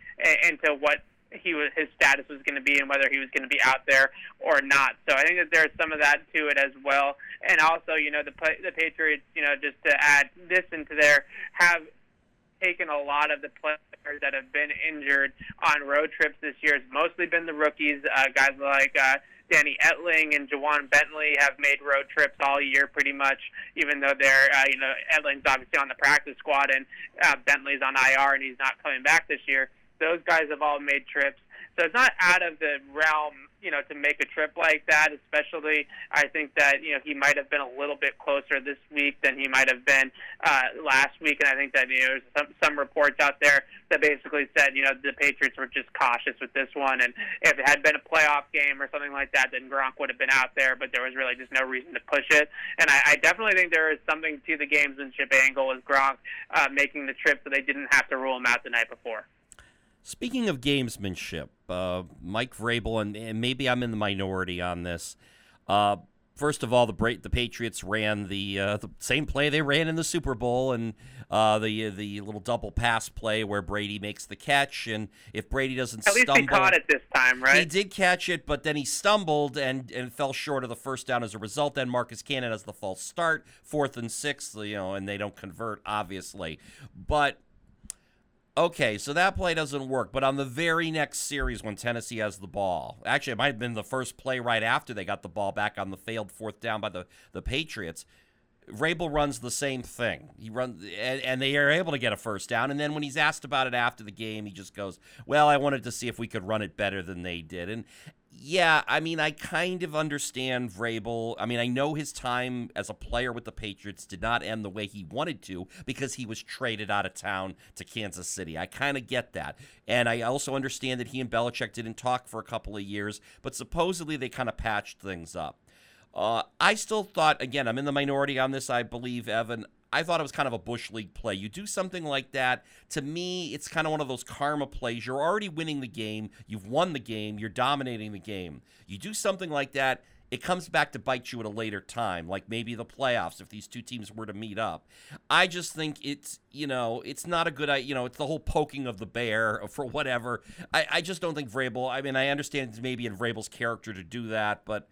S2: into what he was his status was going to be and whether he was going to be out there or not. So I think that there's some of that to it as well. And also, you know, the the Patriots, you know, just to add this into there, have taken a lot of the players that have been injured on road trips this year. It's mostly been the rookies, uh, guys like. Uh, Danny Etling and Ja'Whaun Bentley have made road trips all year, pretty much. Even though they're, uh, you know, Etling's obviously on the practice squad and uh, Bentley's on IR and he's not coming back this year those guys have all made trips. So it's not out of the realm, you know, to make a trip like that. Especially, I think that you know he might have been a little bit closer this week than he might have been uh, last week. And I think that you know there's some some reports out there that basically said you know the Patriots were just cautious with this one, and if it had been a playoff game or something like that, then Gronk would have been out there. But there was really just no reason to push it. And I, I definitely think there is something to the gamesmanship angle with Gronk uh, making the trip so they didn't have to rule him out the night before.
S1: Speaking of gamesmanship, uh, Mike Vrabel, and, and, maybe I'm in the minority on this. Uh, first of all, the the Patriots ran the uh, the same play they ran in the Super Bowl, and uh, the the little double pass play where Brady makes the catch, and if Brady doesn't
S2: at least
S1: stumble,
S2: he caught it this time, right?
S1: He did catch it, but then he stumbled and and fell short of the first down as a result. Then Marcus Cannon has the false start, fourth and sixth, you know, and they don't convert, obviously, but Okay, so that play doesn't work. But on the very next series, when Tennessee has the ball, actually, it might have been the first play right after they got the ball back on the failed fourth down by the, the Patriots. Vrabel runs the same thing. He runs, and, and, they are able to get a first down. And then when he's asked about it after the game, he just goes, "Well, I wanted to see if we could run it better than they did." And yeah, I mean, I kind of understand Vrabel. I mean, I know his time as a player with the Patriots did not end the way he wanted to because he was traded out of town to Kansas City. I kind of get that. And I also understand that he and Belichick didn't talk for a couple of years, but supposedly they kind of patched things up. Uh, I still thought, again, I'm in the minority on this, I believe, Evan. I thought it was kind of a Bush League play. You do something like that, to me, it's kind of one of those karma plays. You're already winning the game, you've won the game, you're dominating the game. You do something like that, it comes back to bite you at a later time, like maybe the playoffs if these two teams were to meet up. I just think it's, you know, it's not a good, you know, it's the whole poking of the bear (laughs) for whatever. I, I just don't think Vrabel, I mean, I understand maybe in Vrabel's character to do that, but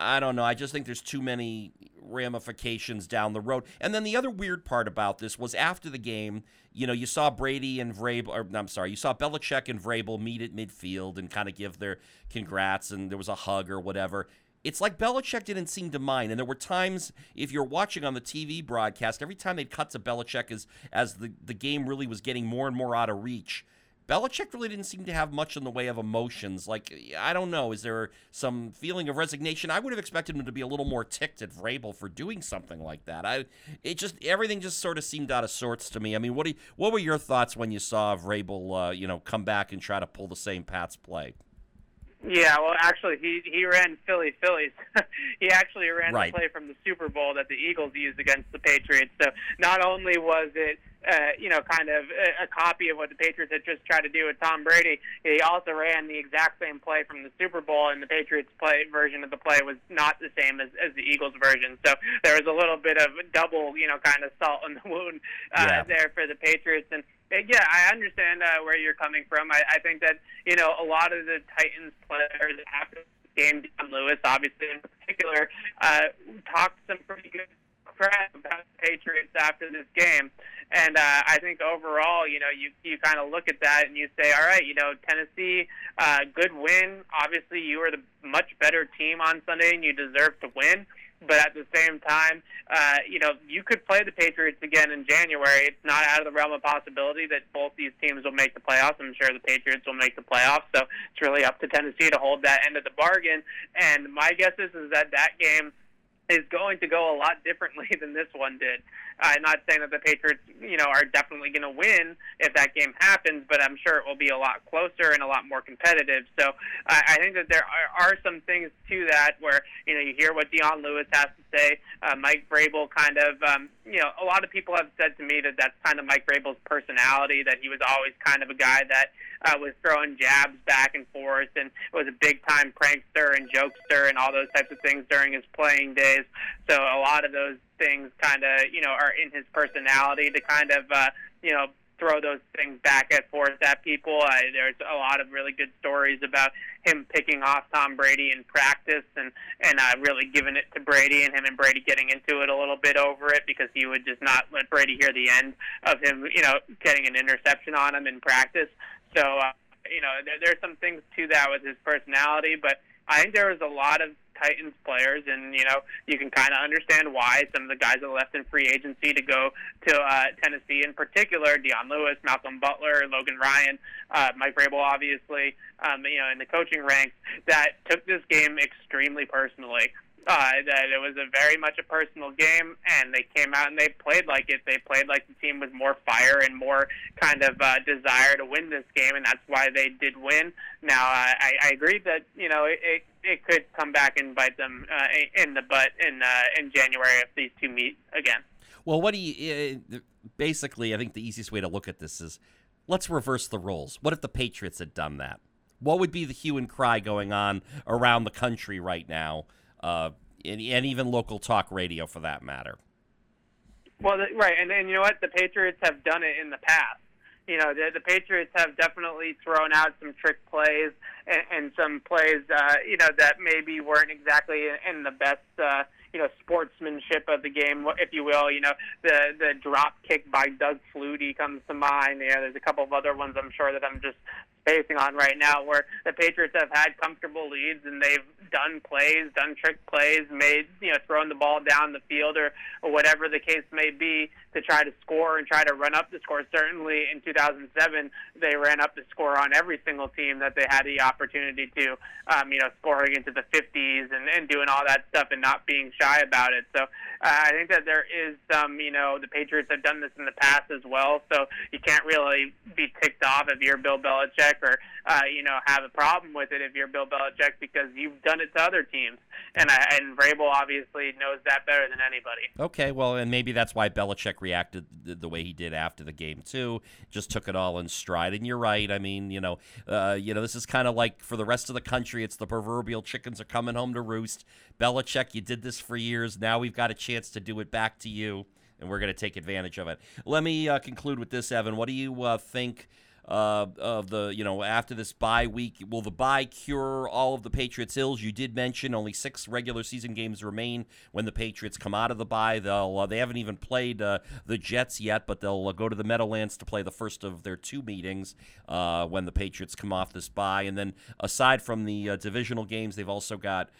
S1: I don't know. I just think there's too many ramifications down the road. And then the other weird part about this was after the game, you know, you saw Brady and Vrabel, or I'm sorry, you saw Belichick and Vrabel meet at midfield and kind of give their congrats, and there was a hug or whatever. It's like Belichick didn't seem to mind, and there were times if you're watching on the TV broadcast, every time they'd cut to Belichick as as the the game really was getting more and more out of reach Belichick really didn't seem to have much in the way of emotions. Like, I don't know, is there some feeling of resignation? I would have expected him to be a little more ticked at Vrabel for doing something like that. I, it just everything just sort of seemed out of sorts to me. I mean, what do you, what were your thoughts when you saw Vrabel, uh, you know, come back and try to pull the same Pats play?
S2: Yeah, well, actually, he he ran Philly Phillies. (laughs) he actually ran
S1: right.
S2: the play from the Super Bowl that the Eagles used against the Patriots. So not only was it uh, you know, kind of a, a copy of what the Patriots had just tried to do with Tom Brady. He also ran the exact same play from the Super Bowl, and the Patriots' play version of the play was not the same as, as the Eagles' version. So there was a little bit of double, you know, kind of salt in the wound uh,
S1: yeah.
S2: there for the Patriots. And uh, yeah, I understand uh, where you're coming from. I, I think that you know a lot of the Titans players after the game, Dion Lewis, obviously in particular, uh, talked some pretty good crap about the Patriots after this game. And uh, I think overall, you know, you you kind of look at that and you say, all right, you know, Tennessee, uh, good win. Obviously, you were the much better team on Sunday, and you deserve to win. But at the same time, uh, you know, you could play the Patriots again in January. It's not out of the realm of possibility that both these teams will make the playoffs. I'm sure the Patriots will make the playoffs. So it's really up to Tennessee to hold that end of the bargain. And my guess is, is that that game is going to go a lot differently (laughs) than this one did. I'm not saying that the Patriots, you know, are definitely going to win if that game happens, but I'm sure it will be a lot closer and a lot more competitive. So I, I think that there are, are some things to that where you know you hear what Dion Lewis has to say. Uh, Mike Vrabel kind of, um, you know, a lot of people have said to me that that's kind of Mike Vrabel's personality. That he was always kind of a guy that uh, was throwing jabs back and forth and was a big time prankster and jokester and all those types of things during his playing days. So a lot of those things kind of you know are in his personality to kind of uh, you know throw those things back and forth at people. Uh, there's a lot of really good stories about him picking off Tom Brady in practice and and uh, really giving it to Brady and him and Brady getting into it a little bit over it because he would just not let Brady hear the end of him, you know, getting an interception on him in practice. So uh, you know, there, there's some things to that with his personality, but I think there was a lot of Titans players, and you know you can kind of understand why some of the guys that left in free agency to go to uh, Tennessee, in particular, Dion Lewis, Malcolm Butler, Logan Ryan, uh, Mike Vrabel, obviously, um, you know, in the coaching ranks, that took this game extremely personally uh, that it was a very much a personal game, and they came out and they played like it. They played like the team was more fire and more kind of uh, desire to win this game, and that's why they did win. Now, I, I agree that you know it, it could come back and bite them uh, in the butt in uh, in January if these two meet again.
S1: Well, what do you uh, basically? I think the easiest way to look at this is let's reverse the roles. What if the Patriots had done that? What would be the hue and cry going on around the country right now? uh, and, and, even local talk radio for that matter.
S2: Well, right, and and you know what? The Patriots have done it in the past. You know, the, the Patriots have definitely thrown out some trick plays and, and some plays, uh, you know, that maybe weren't exactly in, in the best. Uh, you know sportsmanship of the game, if you will. You know the the drop kick by Doug Flutie comes to mind. You know, there's a couple of other ones I'm sure that I'm just spacing on right now where the Patriots have had comfortable leads and they've done plays, done trick plays, made you know thrown the ball down the field or, or whatever the case may be to try to score and try to run up the score. Certainly in 2007 they ran up the score on every single team that they had the opportunity to, um, you know, scoring into the 50s and, and doing all that stuff and not being shy about it. So uh, I think that there is some, you know, the Patriots have done this in the past as well. So you can't really be ticked off if you're Bill Belichick or uh, you know have a problem with it if you're Bill Belichick because you've done it to other teams, and I, and Vrabel obviously knows that better than anybody.
S1: Okay, well, and maybe that's why Belichick reacted the, the way he did after the game too. Just took it all in stride. And you're right. I mean, you know, uh, you know, this is kind of like for the rest of the country, it's the proverbial chickens are coming home to roost. Belichick, you did this for years. Now we've got a chance to do it back to you and we're going to take advantage of it. Let me uh, conclude with this, Evan. What do you uh, think uh, of the you know after this bye week. Will the bye cure all of the Patriots' ills? You did mention only six regular season games remain when the Patriots come out of the bye. They'll uh, they haven't even played uh, the Jets yet, but they'll uh, go to the Meadowlands to play the first of their two meetings uh, when the Patriots come off this bye. And then aside from the uh, divisional games, they've also got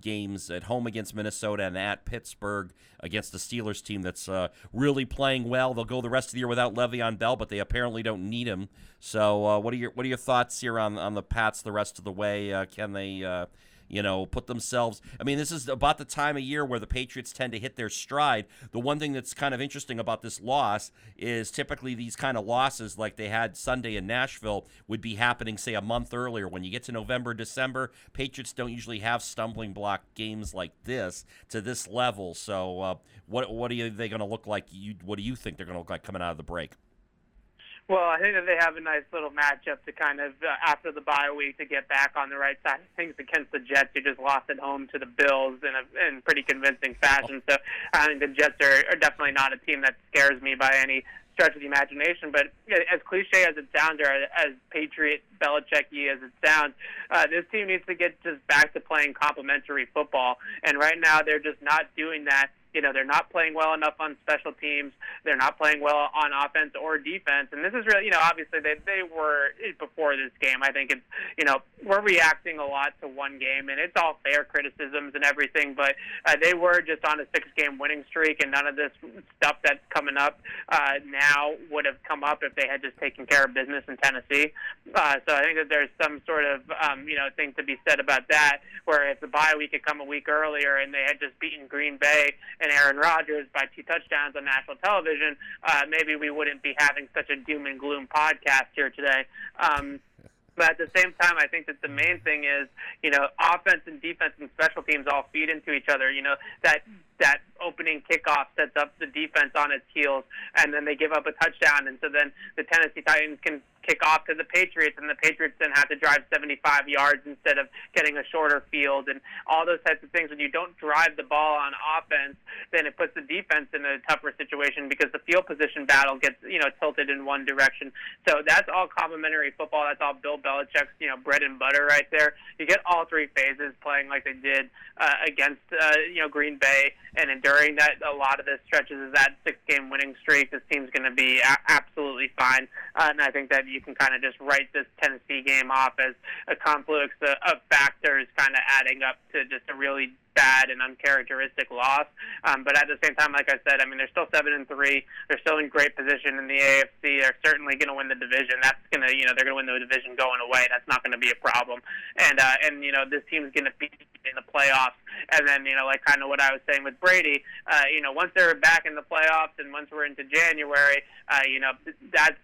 S1: games at home against Minnesota and at Pittsburgh against the Steelers team that's really playing well. They'll go the rest of the year without Le'Veon Bell, but they apparently don't need him. So, uh, what are your what are your thoughts here on on the Pats the rest of the way? Uh, can they, uh, you know, put themselves. I mean, this is about the time of year where the Patriots tend to hit their stride. The one thing that's kind of interesting about this loss is typically these kind of losses, like they had Sunday in Nashville, would be happening, say, a month earlier. When you get to November, December, Patriots don't usually have stumbling block games like this to this level. So, uh, what what are they going to look like? You what do you think they're going to look like coming out of the break?
S2: Well, I think that they have a nice little matchup to kind of uh, after the bye week to get back on the right side of things against the Jets, who just lost at home to the Bills in a in pretty convincing fashion. So I think the Jets are, are definitely not a team that scares me by any stretch of the imagination. But as cliche as it sounds, or as Patriot Belichick-y as it sounds, uh, this team needs to get just back to playing complementary football. And right now, they're just not doing that you know they're not playing well enough on special teams. They're not playing well on offense or defense. And this is really, you know, obviously they they were before this game. I think it's, you know, we're reacting a lot to one game, and it's all fair criticisms and everything. But uh, they were just on a six-game winning streak, and none of this stuff that's coming up uh, now would have come up if they had just taken care of business in Tennessee. Uh, so I think that there's some sort of, um, you know, thing to be said about that. Where if the bye week had come a week earlier and they had just beaten Green Bay and Aaron Rodgers by two touchdowns on national television, uh, maybe we wouldn't be having such a doom and gloom podcast here today. Um, but at the same time, I think that the main thing is, you know, offense and defense and special teams all feed into each other. You know, that that opening kickoff sets up the defense on its heels, and then they give up a touchdown, and so then the Tennessee Titans can kick off to the Patriots, and the Patriots then have to drive 75 yards instead of getting a shorter field, and all those types of things. When you don't drive the ball on offense, then it puts the defense in a tougher situation because the field position battle gets you know tilted in one direction. So that's all complementary football. That's all Bill Belichick's you know bread and butter right there. You get all three phases playing like they did uh, against uh, you know Green Bay, and enduring that a lot of the stretches of that six-game winning streak. This team's going to be a- absolutely fine, uh, and I think that you can kind of just write this Tennessee game off as a confluence of factors kind of adding up to just a really bad and uncharacteristic loss. Um, but at the same time, like I said, I mean they're still seven and three. They're still in great position in the AFC. They're certainly going to win the division. That's going to you know they're going to win the division going away. That's not going to be a problem. And uh, and you know this team's going to be in the playoffs. And then you know like kind of what I was saying with Brady. Uh, you know once they're back in the playoffs and once we're into January, uh, you know that's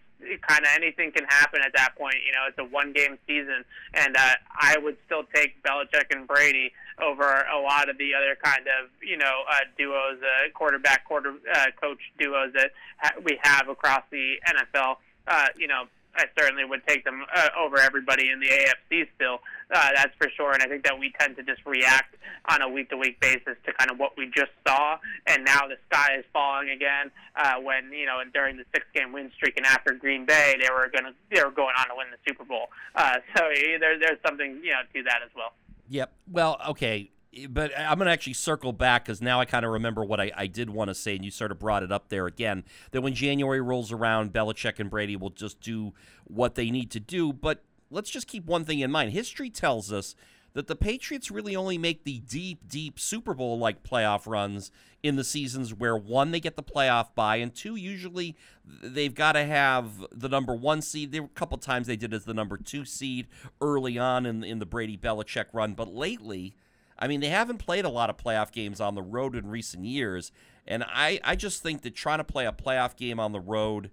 S2: kind of anything can happen at that point. You know, it's a one game season, and uh, I would still take Belichick and Brady over a lot of the other kind of you know uh, duos, uh, quarterback quarter uh, coach duos that ha- we have across the NFL. Uh, you know, I certainly would take them uh, over everybody in the AFC still. Uh, that's for sure. And I think that we tend to just react on a week to week basis to kind of what we just saw. And now the sky is falling again. Uh, when you know, and during the six game win streak, and after Green Bay, they were gonna they were going on to win the Super Bowl. Uh, so there, there's something you know to that as well.
S1: Yep. Well, okay eh, but eh, I'm going to actually circle back because now I kind of remember what I, I did want to say, and you sort of brought it up there again. That when January rolls around, Belichick and Brady will just do what they need to do. But let's just keep one thing in mind. History tells us that the Patriots really only make the deep, deep Super Bowl like playoff runs in the seasons where one, they get the playoff bye, and two, usually they've got to have the number one seed. There were a couple times they did as the number two seed early on in, in the Brady Belichick run, but lately, I mean, they haven't played a lot of playoff games on the road in recent years. And I, I just think that trying to play a playoff game on the road,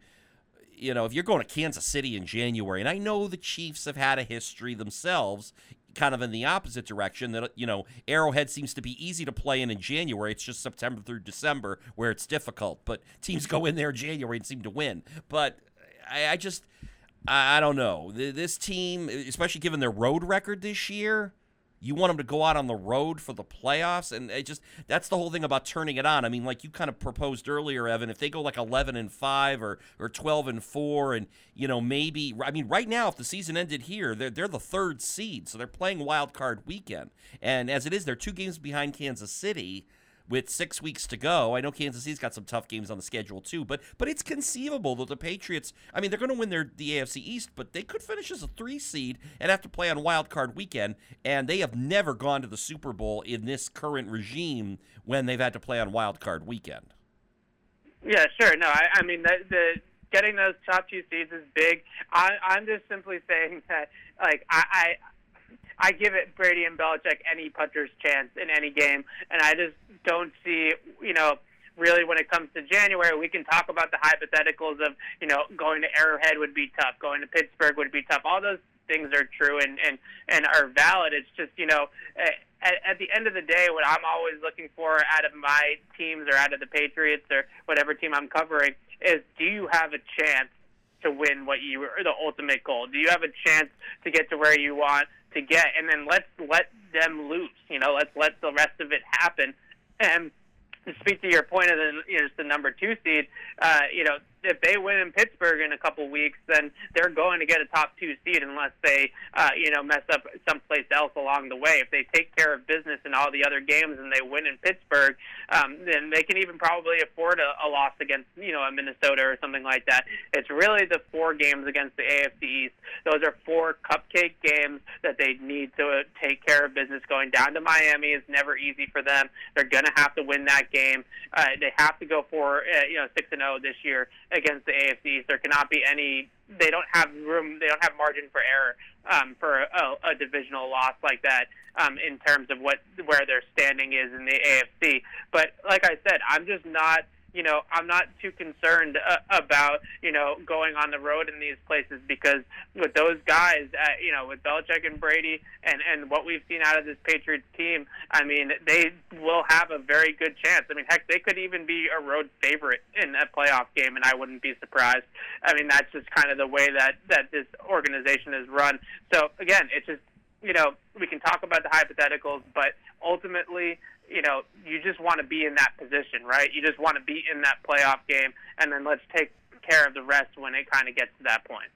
S1: you know, if you're going to Kansas City in January, and I know the Chiefs have had a history themselves, kind of in the opposite direction, that, you know, Arrowhead seems to be easy to play in in January. It's just September through December where it's difficult. But teams go in there in January and seem to win. But I, I just, I, I don't know. This team, especially given their road record this year, you want them to go out on the road for the playoffs, and it just that's the whole thing about turning it on. I mean, like you kind of proposed earlier, Evan, if they go like eleven and five or or twelve and four, and you know maybe I mean right now if the season ended here, they're they're the third seed, so they're playing wild card weekend, and as it is, they're two games behind Kansas City with six weeks to go. I know Kansas City's got some tough games on the schedule too, but but it's conceivable that the Patriots. I mean, they're going to win their the AFC East, but they could finish as a three seed and have to play on Wild Card Weekend. And they have never gone to the Super Bowl in this current regime when they've had to play on Wild Card Weekend.
S2: Yeah, sure. No, I, I mean the, the getting those top two seeds is big. I, I'm just simply saying that, like, I, I I give it Brady and Belichick any puncher's chance in any game, and I just don't see, you know, really when it comes to January, we can talk about the hypotheticals of, you know, going to Arrowhead would be tough, going to Pittsburgh would be tough. All those things are true and and and are valid. It's just, you know, eh, at, at the end of the day, what I'm always looking for out of my teams or out of the Patriots or whatever team I'm covering is, do you have a chance to win what you or the ultimate goal? Do you have a chance to get to where you want to get? And then let's let them loose. You know, let's let the rest of it happen. And to speak to your point of the you know, the number two seed, uh, you know, if they win in Pittsburgh in a couple weeks, then they're going to get a top two seed unless they, uh, you know, mess up someplace else along the way. If they take care of business in all the other games and they win in Pittsburgh, um, then they can even probably afford a, a loss against, you know, a Minnesota or something like that. It's really the four games against the AFC East. Those are four cupcake games that they need to take care of business. Going down to Miami is never easy for them. They're going to have to win that game. Uh, they have to go for, uh, you know, six and zero oh this year against the AFC. There cannot be any. They don't have room. They don't have margin for error um, for a, a divisional loss like that um, in terms of what where their standing is in the AFC. But like I said, I'm just not you know, I'm not too concerned uh, about, you know, going on the road in these places because with those guys, uh, you know, with Belichick and Brady and, and what we've seen out of this Patriots team, I mean, they will have a very good chance. I mean, heck, they could even be a road favorite in a playoff game, and I wouldn't be surprised. I mean, that's just kind of the way that, that this organization is run. So, again, it's just, you know, we can talk about the hypotheticals, but ultimately, you know, you just want to be in that position, right? You just want to be in that playoff game, and then let's take care of the rest when it kind of gets to that point.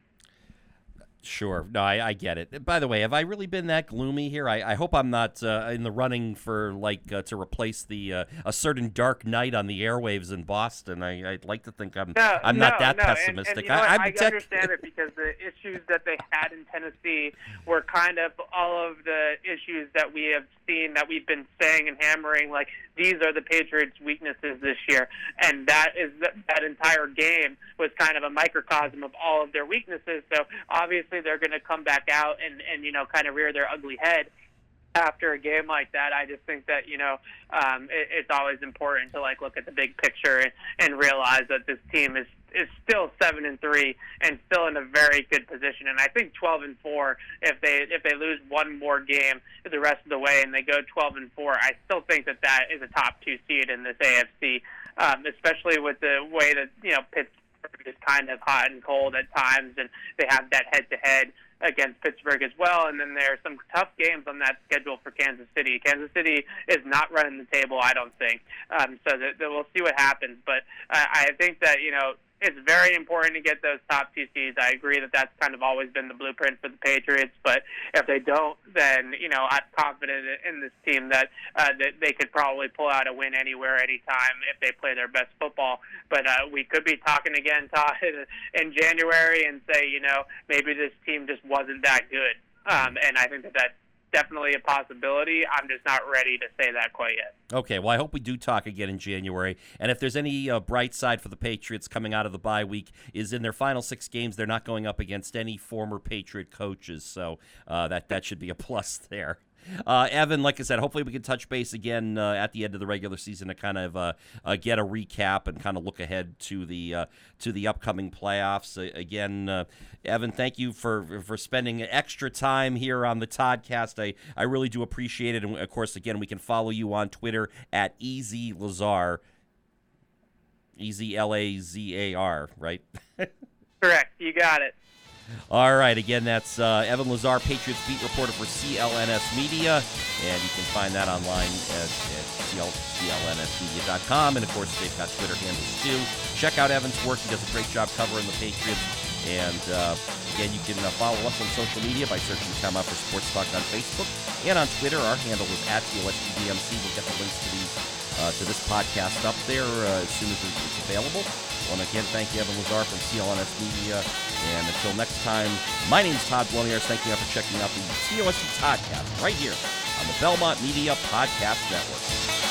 S1: Sure. No, I, I, get it. By the way, have I really been that gloomy here? I, I hope I'm not uh, in the running for like uh, to replace the uh, a certain dark knight on the airwaves in Boston. I, would like to think I'm
S2: no,
S1: I'm
S2: no,
S1: not that
S2: no.
S1: pessimistic.
S2: And, and you know I, I tech- understand it because the issues that they had in Tennessee were kind of all of the issues that we have seen that we've been saying and hammering. Like these are the Patriots' weaknesses this year, and that is that entire game was kind of a microcosm of all of their weaknesses. So obviously they're going to come back out and and you know kind of rear their ugly head after a game like that. I just think that you know um, it, it's always important to like look at the big picture and, and realize that this team is is still seven and three and still in a very good position. And I think twelve and four, if they if they lose one more game the rest of the way and they go twelve and four, I still think that that is a top two seed in this AFC, um, especially with the way that you know Pittsburgh is kind of hot and cold at times, and they have that head to head against Pittsburgh as well. And then there are some tough games on that schedule for Kansas City. Kansas City is not running the table, I don't think. Um, so that, that we'll see what happens. But uh, I think that you know it's very important to get those top two seeds. I agree that that's kind of always been the blueprint for the Patriots. But if they don't, then you know I'm confident in this team that uh, that they could probably pull out a win anywhere, anytime if they play their best football. But uh, we could be talking again, Todd, (laughs) in January and say, you know, maybe this team just wasn't that good. Um, and I think that that definitely a possibility. I'm just not ready to say that quite yet.
S1: Okay, well, I hope we do talk again in January. And if there's any uh, bright side for the Patriots coming out of the bye week, is in their final six games, they're not going up against any former Patriot coaches. So uh, that that should be a (laughs) plus there. Uh, Evan, like I said, hopefully we can touch base again uh, at the end of the regular season to kind of uh, uh get a recap and kind of look ahead to the uh, to the upcoming playoffs. again, uh, Evan, thank you for for spending extra time here on the Toddcast. I I really do appreciate it. And of course, again, we can follow you on Twitter at Easy Lazar. Easy L A Z A R, right? (laughs)
S2: Correct. You got it.
S1: All right, again, that's uh, Evan Lazar, Patriots beat reporter for CLNS Media, and you can find that online at, at CL, clnsmedia.com. And of course, they've got Twitter handles too. Check out Evan's work; he does a great job covering the Patriots. And uh, again, you can uh, follow us on social media by searching "Come Up" for Sports Talk on Facebook and on Twitter. Our handle is at TOSTDMC. We'll get the links to these uh, to this podcast up there uh, as soon as it's available. And again, thank you, Evan Lazar from CLNS Media. And until next time, my name is Todd Bloniers. Thank you for checking out the TOST Podcast right here on the Belmont Media Podcast Network.